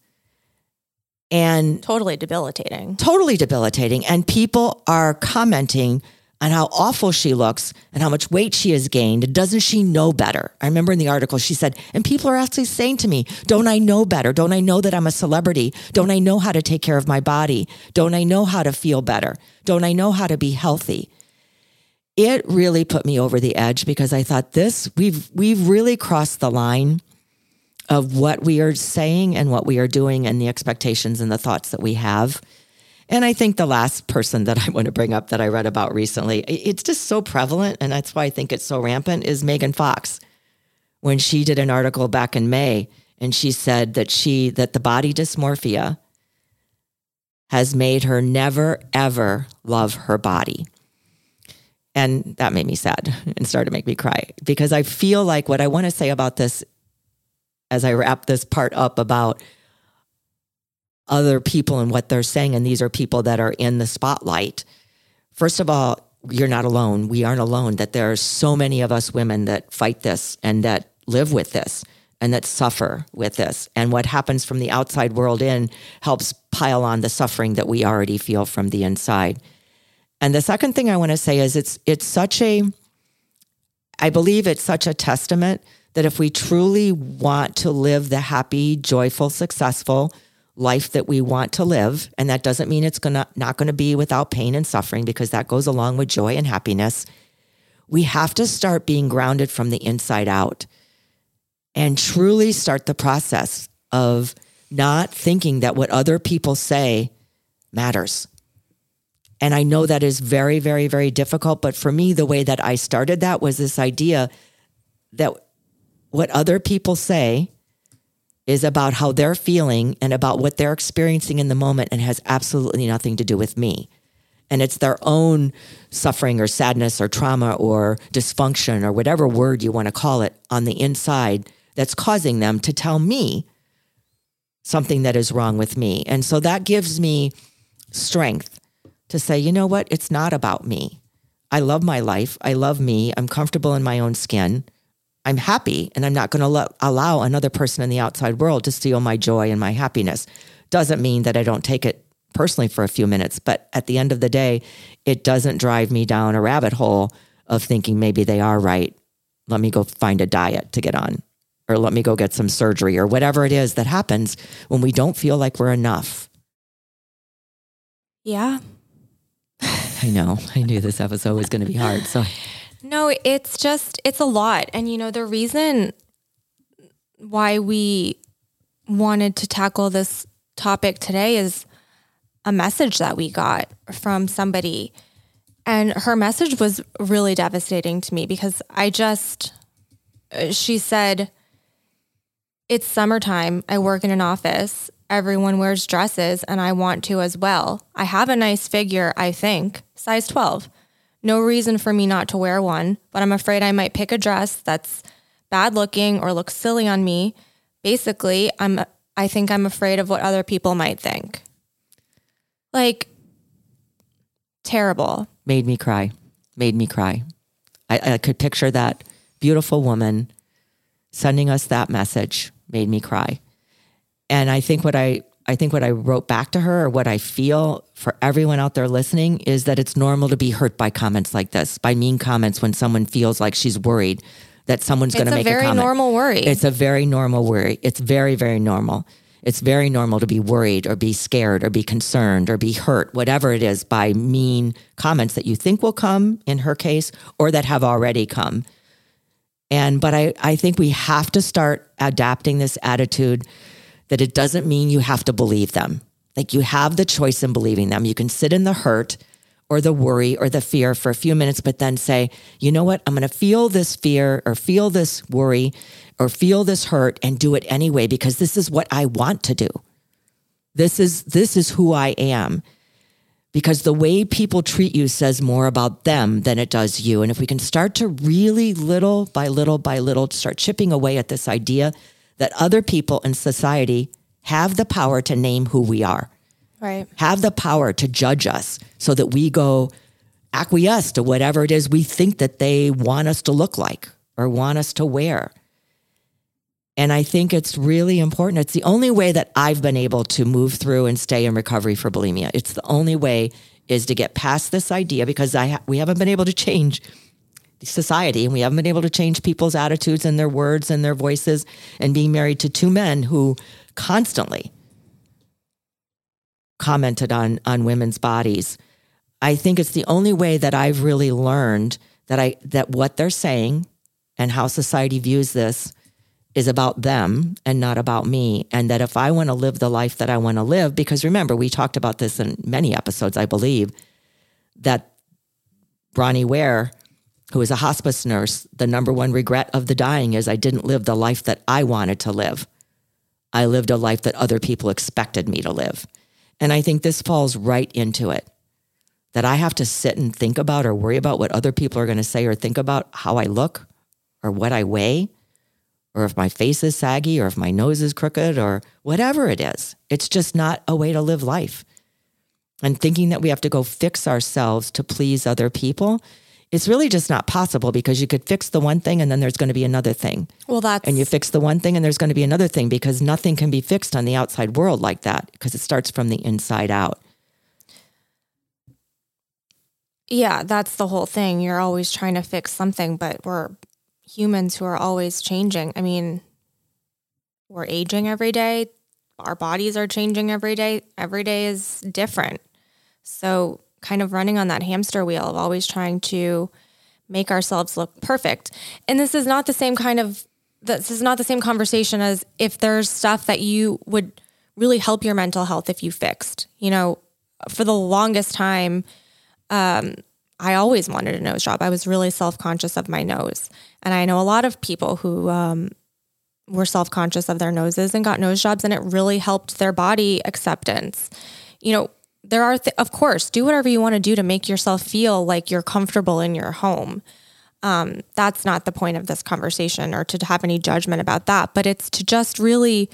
and totally debilitating. Totally debilitating. And people are commenting on how awful she looks and how much weight she has gained. Doesn't she know better? I remember in the article she said, and people are actually saying to me, Don't I know better? Don't I know that I'm a celebrity? Don't I know how to take care of my body? Don't I know how to feel better? Don't I know how to be healthy? it really put me over the edge because I thought this we've we've really crossed the line of what we are saying and what we are doing and the expectations and the thoughts that we have. And I think the last person that I want to bring up that I read about recently, it's just so prevalent and that's why I think it's so rampant is Megan Fox. When she did an article back in May and she said that she that the body dysmorphia has made her never ever love her body. And that made me sad and started to make me cry because I feel like what I want to say about this as I wrap this part up about other people and what they're saying, and these are people that are in the spotlight. First of all, you're not alone. We aren't alone, that there are so many of us women that fight this and that live with this and that suffer with this. And what happens from the outside world in helps pile on the suffering that we already feel from the inside. And the second thing I want to say is it's it's such a I believe it's such a testament that if we truly want to live the happy, joyful, successful life that we want to live, and that doesn't mean it's gonna not to be without pain and suffering because that goes along with joy and happiness. We have to start being grounded from the inside out and truly start the process of not thinking that what other people say matters. And I know that is very, very, very difficult. But for me, the way that I started that was this idea that what other people say is about how they're feeling and about what they're experiencing in the moment and has absolutely nothing to do with me. And it's their own suffering or sadness or trauma or dysfunction or whatever word you want to call it on the inside that's causing them to tell me something that is wrong with me. And so that gives me strength to say, you know what? It's not about me. I love my life. I love me. I'm comfortable in my own skin. I'm happy and I'm not going to lo- allow another person in the outside world to steal my joy and my happiness. Doesn't mean that I don't take it personally for a few minutes, but at the end of the day, it doesn't drive me down a rabbit hole of thinking maybe they are right. Let me go find a diet to get on, or let me go get some surgery, or whatever it is that happens when we don't feel like we're enough. Yeah. I know. I knew this episode was going to be hard. So, no, it's just, it's a lot. And, you know, the reason why we wanted to tackle this topic today is a message that we got from somebody. And her message was really devastating to me because I just, she said, It's summertime. I work in an office. Everyone wears dresses and I want to as well. I have a nice figure, I think, size 12. No reason for me not to wear one, but I'm afraid I might pick a dress that's bad looking or looks silly on me. Basically, I'm I think I'm afraid of what other people might think. Like terrible. Made me cry. Made me cry. I, I could picture that beautiful woman sending us that message. Made me cry. And I think what I I think what I wrote back to her or what I feel for everyone out there listening is that it's normal to be hurt by comments like this, by mean comments when someone feels like she's worried that someone's going to make a comment. It's a very normal worry. It's a very normal worry. It's very, very normal. It's very normal to be worried or be scared or be concerned or be hurt, whatever it is, by mean comments that you think will come in her case or that have already come. And, but I, I think we have to start adapting this attitude that it doesn't mean you have to believe them. Like you have the choice in believing them. You can sit in the hurt or the worry or the fear for a few minutes, but then say, you know what? I'm going to feel this fear or feel this worry or feel this hurt and do it anyway because this is what I want to do. This is this is who I am. Because the way people treat you says more about them than it does you. And if we can start to really little by little by little start chipping away at this idea that other people in society have the power to name who we are. Right. Have the power to judge us so that we go acquiesce to whatever it is we think that they want us to look like or want us to wear. And I think it's really important. It's the only way that I've been able to move through and stay in recovery for bulimia. It's the only way is to get past this idea because I ha- we haven't been able to change society and we haven't been able to change people's attitudes and their words and their voices and being married to two men who constantly commented on on women's bodies. I think it's the only way that I've really learned that I that what they're saying and how society views this is about them and not about me. And that if I want to live the life that I want to live, because remember, we talked about this in many episodes, I believe, that Bronnie Ware, who is a hospice nurse, the number one regret of the dying is I didn't live the life that I wanted to live. I lived a life that other people expected me to live. And I think this falls right into it that I have to sit and think about or worry about what other people are going to say or think about how I look or what I weigh or if my face is saggy or if my nose is crooked or whatever it is. It's just not a way to live life. And thinking that we have to go fix ourselves to please other people, it's really just not possible because you could fix the one thing and then there's going to be another thing. Well, that's And you fix the one thing and there's going to be another thing because nothing can be fixed on the outside world like that because it starts from the inside out. yeah, that's the whole thing. You're always trying to fix something, but we're humans who are always changing. I mean, we're aging every day. Our bodies are changing every day. Every day is different. So, kind of running on that hamster wheel of always trying to make ourselves look perfect. And this is not the same kind of this is not the same conversation as if there's stuff that you would really help your mental health if you fixed. You know, for the longest time, um, I always wanted a nose job. I was really self conscious of my nose. And I know a lot of people who um, were self conscious of their noses and got nose jobs, and it really helped their body acceptance. You know, there are, th- of course, do whatever you want to do to make yourself feel like you're comfortable in your home. Um, that's not the point of this conversation or to have any judgment about that, but it's to just really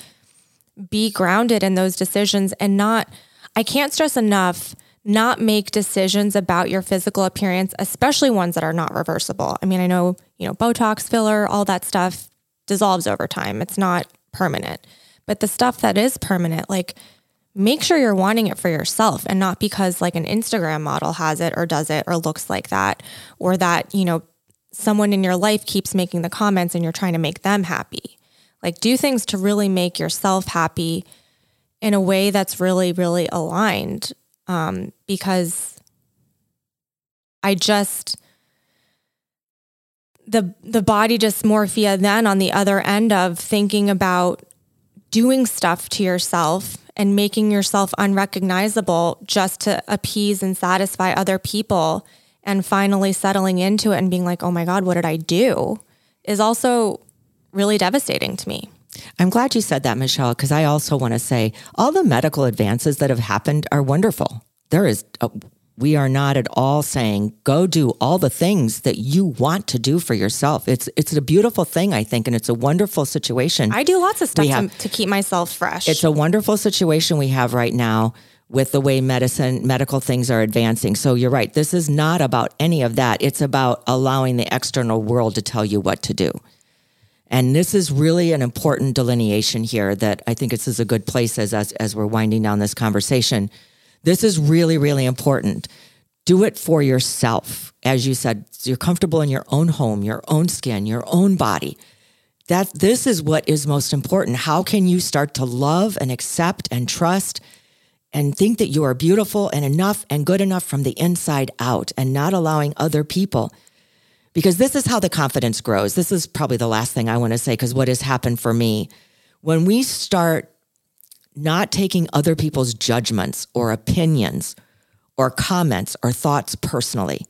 be grounded in those decisions and not, I can't stress enough not make decisions about your physical appearance, especially ones that are not reversible. I mean, I know, you know, Botox, filler, all that stuff dissolves over time. It's not permanent. But the stuff that is permanent, like make sure you're wanting it for yourself and not because like an Instagram model has it or does it or looks like that or that, you know, someone in your life keeps making the comments and you're trying to make them happy. Like do things to really make yourself happy in a way that's really, really aligned um, because I just the the body dysmorphia then on the other end of thinking about doing stuff to yourself and making yourself unrecognizable just to appease and satisfy other people and finally settling into it and being like, "Oh my god, what did I do?" is also really devastating to me. I'm glad you said that, Michelle, because I also want to say all the medical advances that have happened are wonderful. There is, a, we are not at all saying go do all the things that you want to do for yourself. It's it's a beautiful thing, I think, and it's a wonderful situation. I do lots of stuff have, to, to keep myself fresh. It's a wonderful situation we have right now with the way medicine medical things are advancing. So you're right. This is not about any of that. It's about allowing the external world to tell you what to do. And this is really an important delineation here that I think this is a good place as, as, as we're winding down this conversation. This is really, really important. Do it for yourself. As you said, you're comfortable in your own home, your own skin, your own body. That this is what is most important. How can you start to love and accept and trust and think that you are beautiful and enough and good enough from the inside out and not allowing other people because this is how the confidence grows. This is probably the last thing I want to say because what has happened for me when we start not taking other people's judgments or opinions or comments or thoughts personally.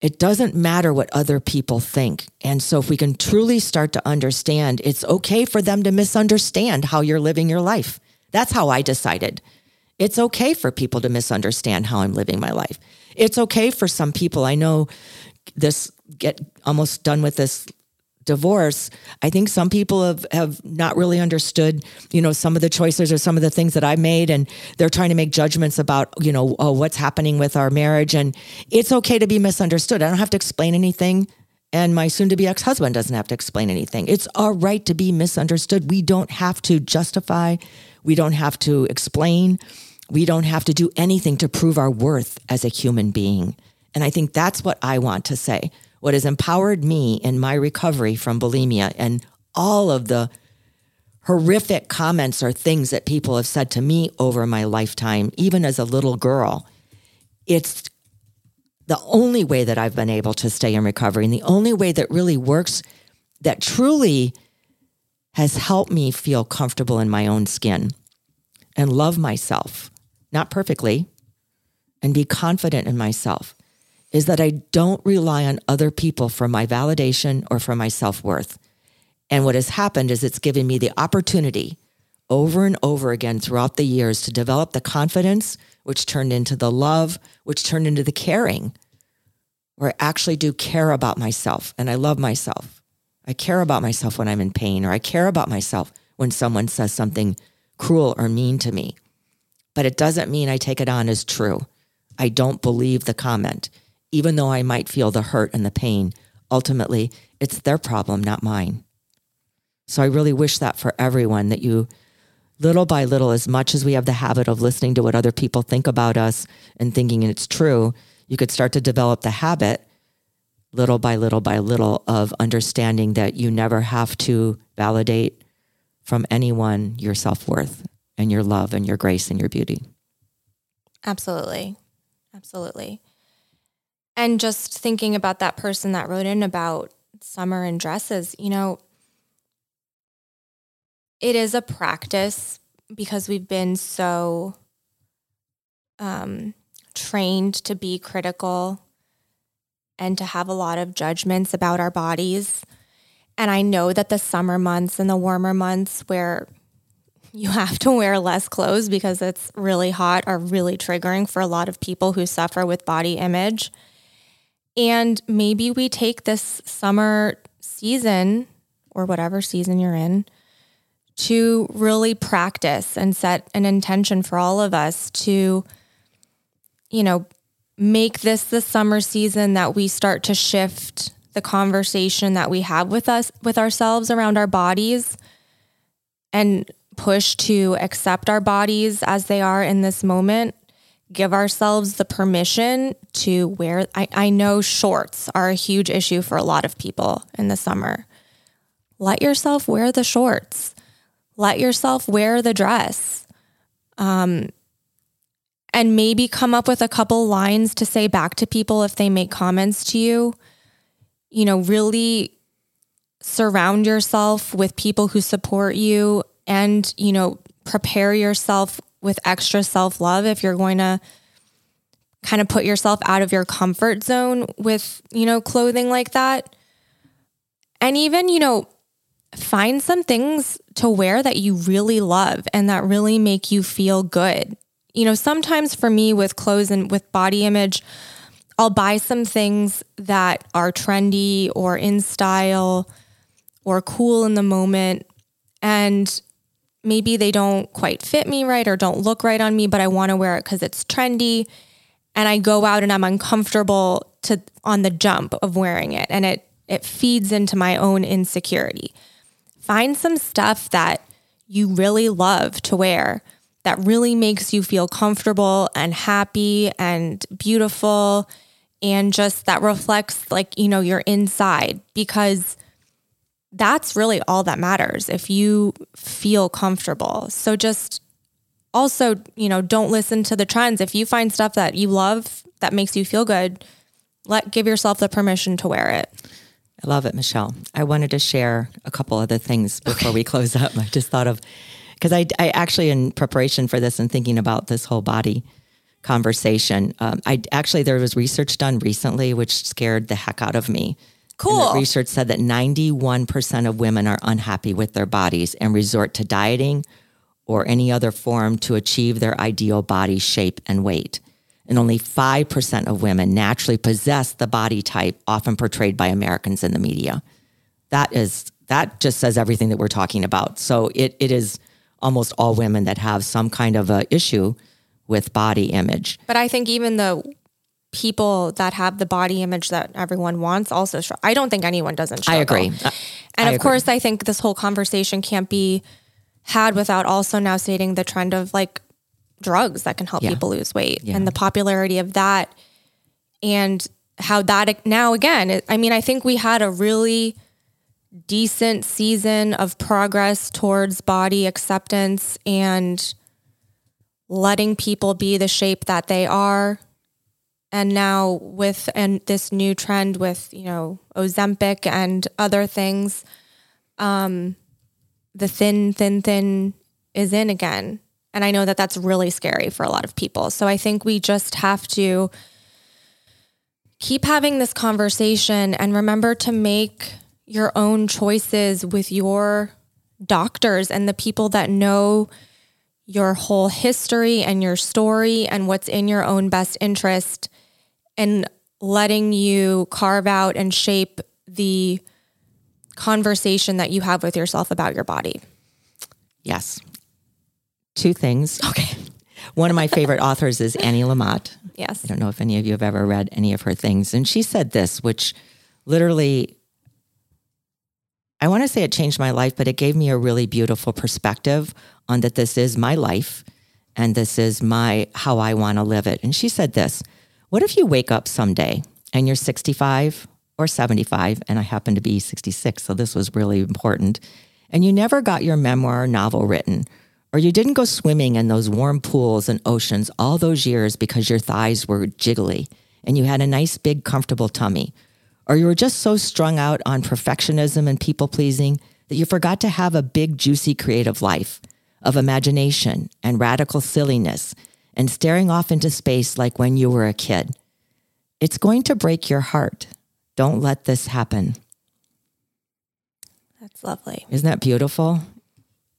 It doesn't matter what other people think. And so, if we can truly start to understand, it's okay for them to misunderstand how you're living your life. That's how I decided. It's okay for people to misunderstand how I'm living my life. It's okay for some people. I know this get almost done with this divorce, I think some people have, have not really understood, you know, some of the choices or some of the things that I made. And they're trying to make judgments about, you know, oh, what's happening with our marriage. And it's okay to be misunderstood. I don't have to explain anything. And my soon to be ex husband doesn't have to explain anything. It's our right to be misunderstood. We don't have to justify, we don't have to explain, we don't have to do anything to prove our worth as a human being. And I think that's what I want to say. What has empowered me in my recovery from bulimia. And all of the horrific comments or things that people have said to me over my lifetime, even as a little girl, it's the only way that I've been able to stay in recovery and the only way that really works that truly has helped me feel comfortable in my own skin and love myself, not perfectly, and be confident in myself is that I don't rely on other people for my validation or for my self worth. And what has happened is it's given me the opportunity over and over again throughout the years to develop the confidence, which turned into the love, which turned into the caring, where I actually do care about myself and I love myself. I care about myself when I'm in pain, or I care about myself when someone says something cruel or mean to me. But it doesn't mean I take it on as true. I don't believe the comment, even though I might feel the hurt and the pain. Ultimately, it's their problem, not mine. So I really wish that for everyone that you, little by little, as much as we have the habit of listening to what other people think about us and thinking it's true, you could start to develop the habit little by little by little of understanding that you never have to validate from anyone your self worth and your love and your grace and your beauty. Absolutely. Absolutely. And just thinking about that person that wrote in about summer and dresses, you know, it is a practice because we've been so um, trained to be critical and to have a lot of judgments about our bodies. And I know that the summer months and the warmer months where you have to wear less clothes because it's really hot are really triggering for a lot of people who suffer with body image. And maybe we take this summer season or whatever season you're in to really practice and set an intention for all of us to, you know, make this the summer season that we start to shift the conversation that we have with us with ourselves around our bodies and push to accept our bodies as they are in this moment give ourselves the permission to wear I, I know shorts are a huge issue for a lot of people in the summer. Let yourself wear the shorts. Let yourself wear the dress. Um, and maybe come up with a couple lines to say back to people if they make comments to you. You know, really surround yourself with people who support you and, you know, prepare yourself with extra self love if you're going to kind of put yourself out of your comfort zone with, you know, clothing like that. And even, you know, find some things to wear that you really love and that really make you feel good you know, sometimes for me with clothes and with body image, I'll buy some things that are trendy or in style or cool in the moment. And maybe they don't quite fit me right or don't look right on me, but I want to wear it because it's trendy. And I go out and I'm uncomfortable to on the jump of wearing it. And it it feeds into my own insecurity. Find some stuff that you really love to wear that really makes you feel comfortable and happy and beautiful and just that reflects like you know your inside because that's really all that matters if you feel comfortable. So just also you know don't listen to the trends. If you find stuff that you love that makes you feel good let give yourself the permission to wear it. I love it michelle. I wanted to share a couple other things before okay. we close up. I just thought of because I, I actually, in preparation for this and thinking about this whole body conversation, um, I actually, there was research done recently which scared the heck out of me. Cool. research said that 91% of women are unhappy with their bodies and resort to dieting or any other form to achieve their ideal body shape and weight. And only 5% of women naturally possess the body type often portrayed by Americans in the media. That is that just says everything that we're talking about. So it it is almost all women that have some kind of a issue with body image. But I think even the people that have the body image that everyone wants also I don't think anyone doesn't struggle. I agree. Uh, and I of agree. course I think this whole conversation can't be had without also now stating the trend of like drugs that can help yeah. people lose weight yeah. and the popularity of that and how that now again I mean I think we had a really decent season of progress towards body acceptance and letting people be the shape that they are And now with and this new trend with, you know, Ozempic and other things, um, the thin, thin, thin is in again. And I know that that's really scary for a lot of people. So I think we just have to keep having this conversation and remember to make your own choices with your doctors and the people that know your whole history and your story and what's in your own best interest and letting you carve out and shape the conversation that you have with yourself about your body. Yes. Two things. Okay. One of my favorite authors is Annie Lamott. Yes. I don't know if any of you have ever read any of her things. And she said this, which literally, I want to say it changed my life, but it gave me a really beautiful perspective on that this is my life and this is my how I want to live it. And she said this What if you wake up someday and you're 65 or 75, and I happen to be 66, so this was really important, and you never got your memoir or novel written? Or you didn't go swimming in those warm pools and oceans all those years because your thighs were jiggly and you had a nice, big, comfortable tummy. Or you were just so strung out on perfectionism and people pleasing that you forgot to have a big, juicy creative life of imagination and radical silliness and staring off into space like when you were a kid. It's going to break your heart. Don't let this happen. That's lovely. Isn't that beautiful?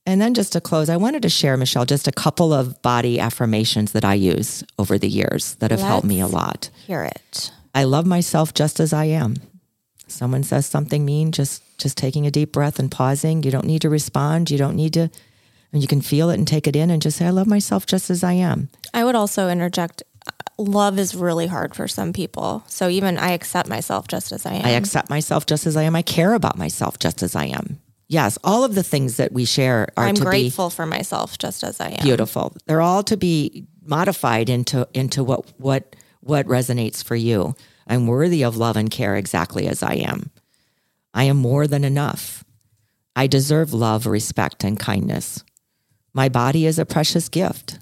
And then just to close, I wanted to share, Michelle, just a couple of body affirmations that I use over the years that have helped me a lot. Hear it. I love myself just as I am. Someone says something mean, just just taking a deep breath and pausing. You don't need to respond. You don't need to and you can feel it and take it in and just say, I love myself just as I am. I would also interject uh, love is really hard for some people. So even I accept myself just as I am. I accept myself just as I am. I care about myself just as I am. Yes, all of the things that we share are I'm grateful for myself just as I am. beautiful. They're all to be modified into into what what what resonates for you. I'm worthy of love and care exactly as I am. I am more than enough. I deserve love, respect, and kindness. My body is a precious gift.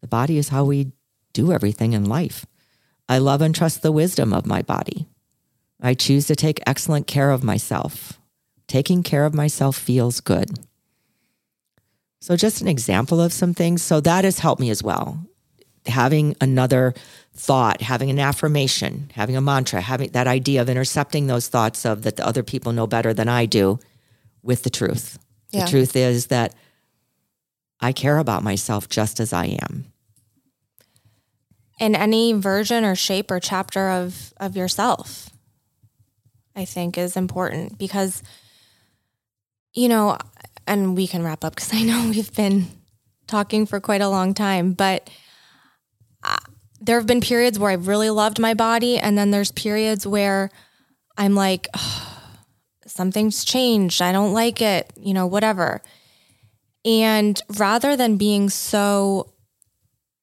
The body is how we do everything in life. I love and trust the wisdom of my body. I choose to take excellent care of myself. Taking care of myself feels good. So, just an example of some things. So, that has helped me as well. Having another thought, having an affirmation, having a mantra, having that idea of intercepting those thoughts of that the other people know better than I do with the truth. Yeah. The truth is that I care about myself just as I am. in any version or shape or chapter of of yourself i think is important because you know and we can wrap up because i know we've been talking for quite a long time but uh, there have been periods where i've really loved my body and then there's periods where i'm like "Ugh, something's changed i don't like it you know whatever and rather than being so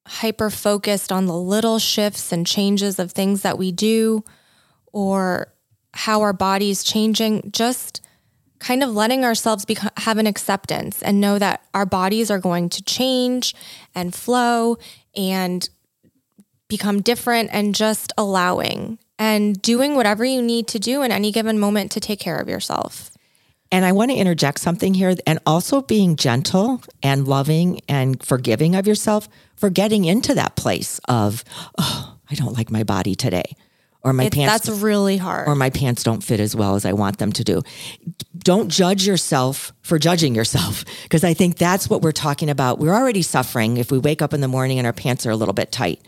hyper focused on the little shifts and changes of things that we do or how our body is changing, just kind of letting ourselves become, have an acceptance and know that our bodies are going to change and flow and become different and just allowing and doing whatever you need to do in any given moment to take care of yourself. And I want to interject something here and also being gentle and loving and forgiving of yourself for getting into that place of, oh, I don't like my body today. Or my It's, pants that's really hard. or my pants don't fit as well as I want them to do. Don't judge yourself for judging yourself because I think that's what we're talking about. We're already suffering if we wake up in the morning and our pants are a little bit tight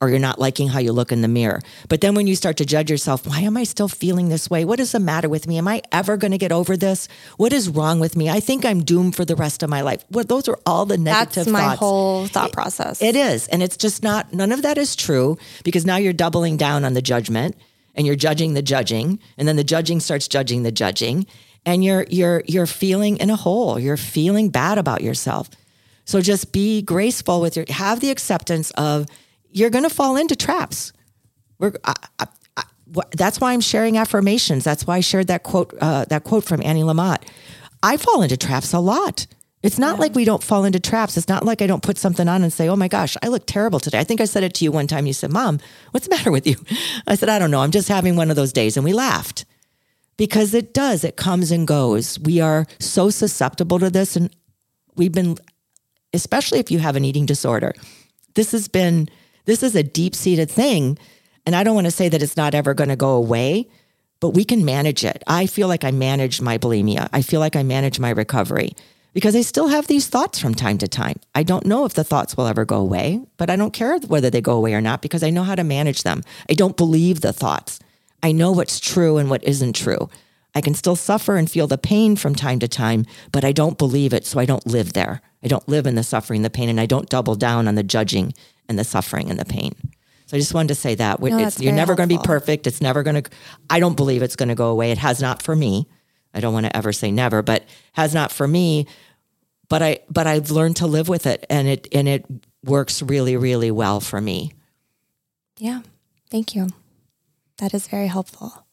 or you're not liking how you look in the mirror. But then when you start to judge yourself, why am I still feeling this way? What is the matter with me? Am I ever going to get over this? What is wrong with me? I think I'm doomed for the rest of my life. Well, those are all the negative that's my thoughts. whole thought process. It is. And it's just not, none of that is true because now you're doubling down on the judgment and you're judging the judging. And then the judging starts judging the judging. And you're, you're, you're feeling in a hole. You're feeling bad about yourself. So just be graceful with your, have the acceptance of you're going to fall into traps. We're, I, I, I, that's why I'm sharing affirmations. That's why I shared that quote, uh, that quote from Annie Lamott. I fall into traps a lot. It's not like we don't fall into traps. It's not like I don't put something on and say, oh my gosh, I look terrible today. I think I said it to you one time. You said, Mom, what's the matter with you? I said, I don't know. I'm just having one of those days. And we laughed because it does. It comes and goes. We are so susceptible to this. And we've been, especially if you have an eating disorder, this has been, this is a deep seated thing. And I don't want to say that it's not ever going to go away, but we can manage it. I feel like I manage my bulimia. I feel like I manage my recovery because I still have these thoughts from time to time. I don't know if the thoughts will ever go away, but I don't care whether they go away or not because I know how to manage them. I don't believe the thoughts. I know what's true and what isn't true. I can still suffer and feel the pain from time to time, but I don't believe it, so I don't live there. I don't live in the suffering, the pain, and I don't double down on the judging and the suffering and the pain. So I just wanted to say that No, it's, you're never going to be perfect. It's never going to. I don't believe it's going to go away. It has not for me. I don't want to ever say never, but has not for me. But I but I've learned to live with it, and it and it works really really well for me. Yeah. Thank you. That is very helpful.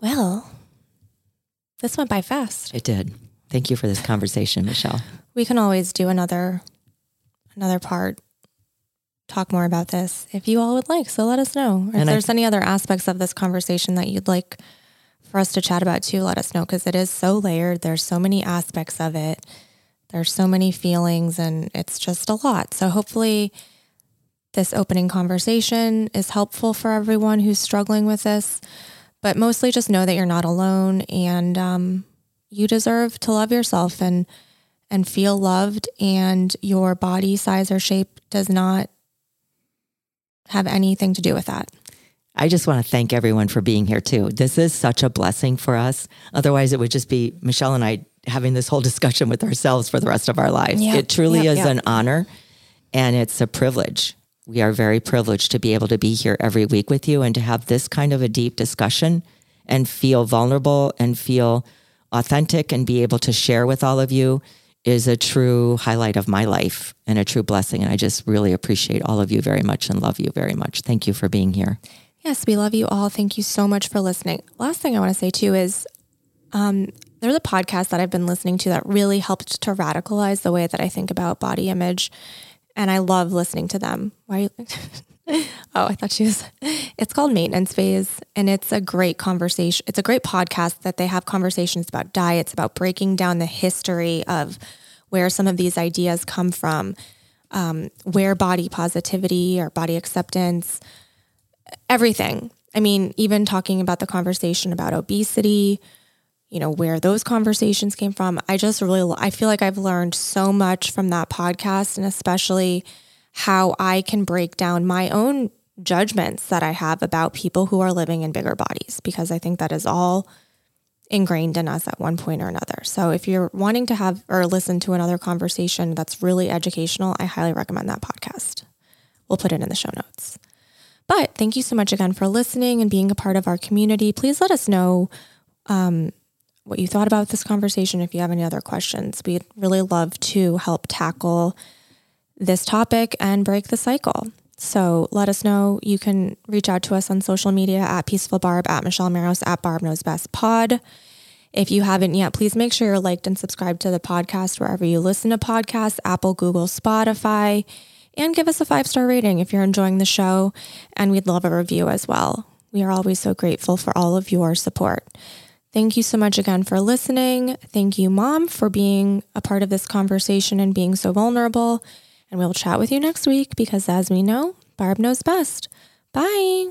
Well, this went by fast. It did. Thank you for this conversation, Michelle. We can always do another another part talk more about this if you all would like. So let us know. Or if And I- there's any other aspects of this conversation that you'd like for us to chat about too, let us know because it is so layered. There's so many aspects of it. There's so many feelings and it's just a lot. So hopefully this opening conversation is helpful for everyone who's struggling with this. But mostly just know that you're not alone and um, you deserve to love yourself and and feel loved and your body size or shape does not have anything to do with that. I just want to thank everyone for being here too. This is such a blessing for us. Otherwise, it would just be Michelle and I having this whole discussion with ourselves for the rest of our lives. Yep, It truly yep, is yep. an honor and it's a privilege. We are very privileged to be able to be here every week with you and to have this kind of a deep discussion and feel vulnerable and feel authentic and be able to share with all of you is a true highlight of my life and a true blessing. And I just really appreciate all of you very much and love you very much. Thank you for being here. Yes, we love you all. Thank you so much for listening. Last thing I want to say too is um, there's a podcast that I've been listening to that really helped to radicalize the way that I think about body image. And I love listening to them. Why? oh, I thought she was. It's called Maintenance Phase, and it's a great conversation. It's a great podcast that they have conversations about diets, about breaking down the history of where some of these ideas come from, um, where body positivity or body acceptance, everything. I mean, even talking about the conversation about obesity, you know, where those conversations came from. I just really, I feel like I've learned so much from that podcast and especially how I can break down my own judgments that I have about people who are living in bigger bodies because I think that is all ingrained in us at one point or another. So if you're wanting to have or listen to another conversation that's really educational, I highly recommend that podcast. We'll put it in the show notes. But thank you so much again for listening and being a part of our community. Please let us know um, what you thought about this conversation. If you have any other questions, we'd really love to help tackle this topic and break the cycle. So let us know. You can reach out to us on social media at Peaceful Barb, at Michelle Maros, at Barb Knows Best Pod. If you haven't yet, please make sure you're liked and subscribed to the podcast wherever you listen to podcasts, Apple, Google, Spotify, and give us a five star rating if you're enjoying the show. And we'd love a review as well. We are always so grateful for all of your support. Thank you so much again for listening. Thank you, Mom, for being a part of this conversation and being so vulnerable. And we'll chat with you next week because, as we know, Barb knows best. Bye.